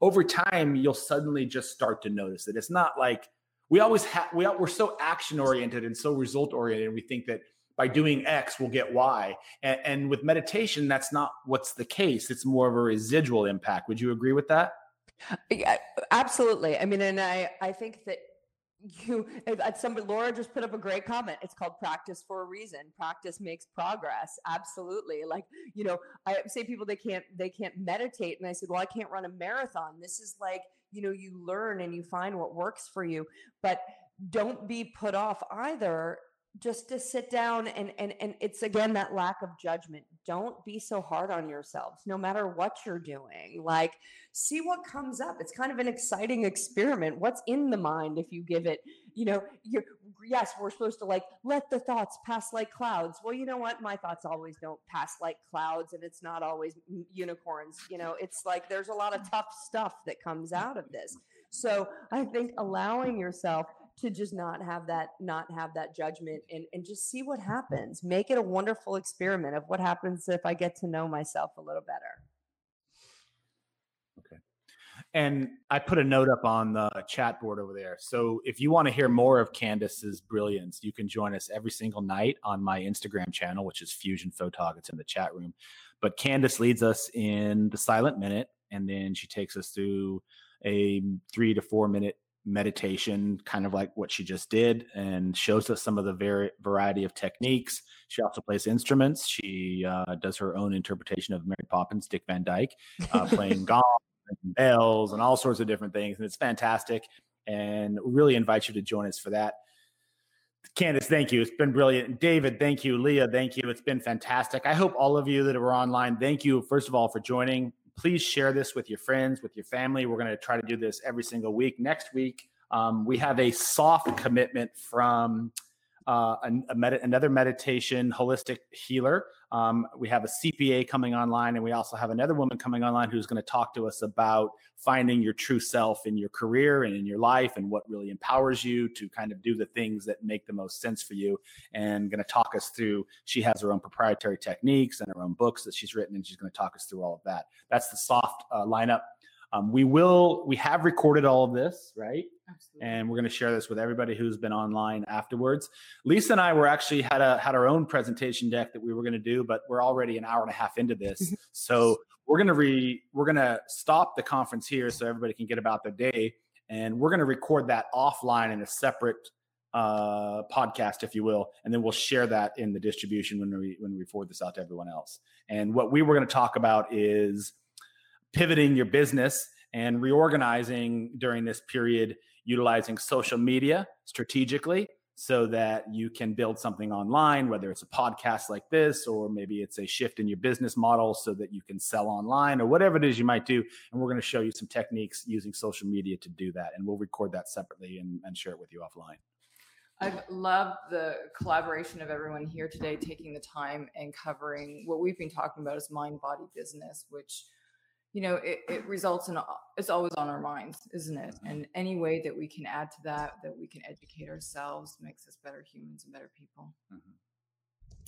over time you'll suddenly just start to notice it. It's not like we always have we, we're so action oriented and so result oriented we think that by doing X, we'll get Y. And, and, with meditation, that's not what's the case. It's more of a residual impact. Would you agree with that? Yeah, absolutely. I mean, and I, I think that you, somebody, Laura just put up a great comment. It's called practice for a reason. Practice makes progress. Absolutely. Like, you know, I say people, they can't, they can't meditate. And I said, well, I can't run a marathon. This is like, you know, you learn and you find what works for you, but don't be put off either just to sit down and and and it's again that lack of judgment. Don't be so hard on yourselves no matter what you're doing. Like see what comes up. It's kind of an exciting experiment. What's in the mind if you give it you know you yes we're supposed to like let the thoughts pass like clouds. Well you know what? My thoughts always don't pass like clouds and it's not always unicorns you know? It's like there's a lot of tough stuff that comes out of this. So i think allowing yourself to just not have that not have that judgment and and just see what happens. Make it a wonderful experiment of what happens if i get to know myself a little better. Okay. And i put a note up on the chat board over there. So if you want to hear more of candace's brilliance you can join us every single night on my instagram channel which is fusion photog. It's in the chat room. But candace leads us in the silent minute and then she takes us through a three to four minute meditation, kind of like what she just did, and shows us some of the very variety of techniques. She also plays instruments. She uh, does her own interpretation of Mary Poppins, Dick Van Dyke, uh, playing [laughs] gong and bells and all sorts of different things, and it's fantastic. And really invite you to join us for that. Candace, thank you. It's been brilliant. David, thank you. Leah, thank you. It's been fantastic. I hope all of you that were online, thank you, first of all, for joining please share this with your friends, with your family. We're going to try to do this every single week. Next week, um, we have a soft commitment from uh, med- another meditation holistic healer. Um, we have a CPA coming online, and we also have another woman coming online who's going to talk to us about finding your true self in your career and in your life and what really empowers you to kind of do the things that make the most sense for you. And going to talk us through, she has her own proprietary techniques and her own books that she's written, and she's going to talk us through all of that. That's the soft uh, lineup. Um, we will, we have recorded all of this, right? Absolutely. and we're going to share this with everybody who's been online afterwards. Lisa and I were actually had a had our own presentation deck that we were going to do, but we're already an hour and a half into this, [laughs] so we're going to re we're going to stop the conference here so everybody can get about their day, and we're going to record that offline in a separate uh podcast if you will and then we'll share that in the distribution when we when we forward this out to everyone else and what we were going to talk about is pivoting your business and reorganizing during this period utilizing social media strategically so that you can build something online, whether it's a podcast like this, or maybe it's a shift in your business model so that you can sell online or whatever it is you might do. And we're going to show you some techniques using social media to do that. And we'll record that separately and, and share it with you offline. I've loved the collaboration of everyone here today, taking the time and covering what we've been talking about is mind body business, which you know it, it results in it's always on our minds isn't it mm-hmm. and any way that we can add to that that we can educate ourselves makes us better humans and better people mm-hmm.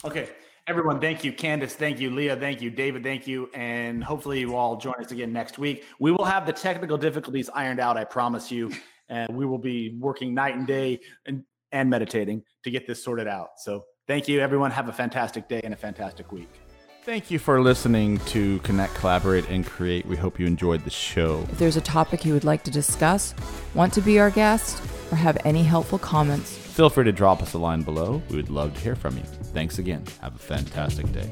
Okay, everyone, thank you. Candace, thank you. Leah, thank you. David, thank you. And hopefully, you all join us again next week. We will have the technical difficulties ironed out, I promise you. And we will be working night and day and, and meditating to get this sorted out. So, thank you, everyone. Have a fantastic day and a fantastic week. Thank you for listening to Connect, Collaborate, and Create. We hope you enjoyed the show. If there's a topic you would like to discuss, want to be our guest, or have any helpful comments, Feel free to drop us a line below. We would love to hear from you. Thanks again. Have a fantastic day.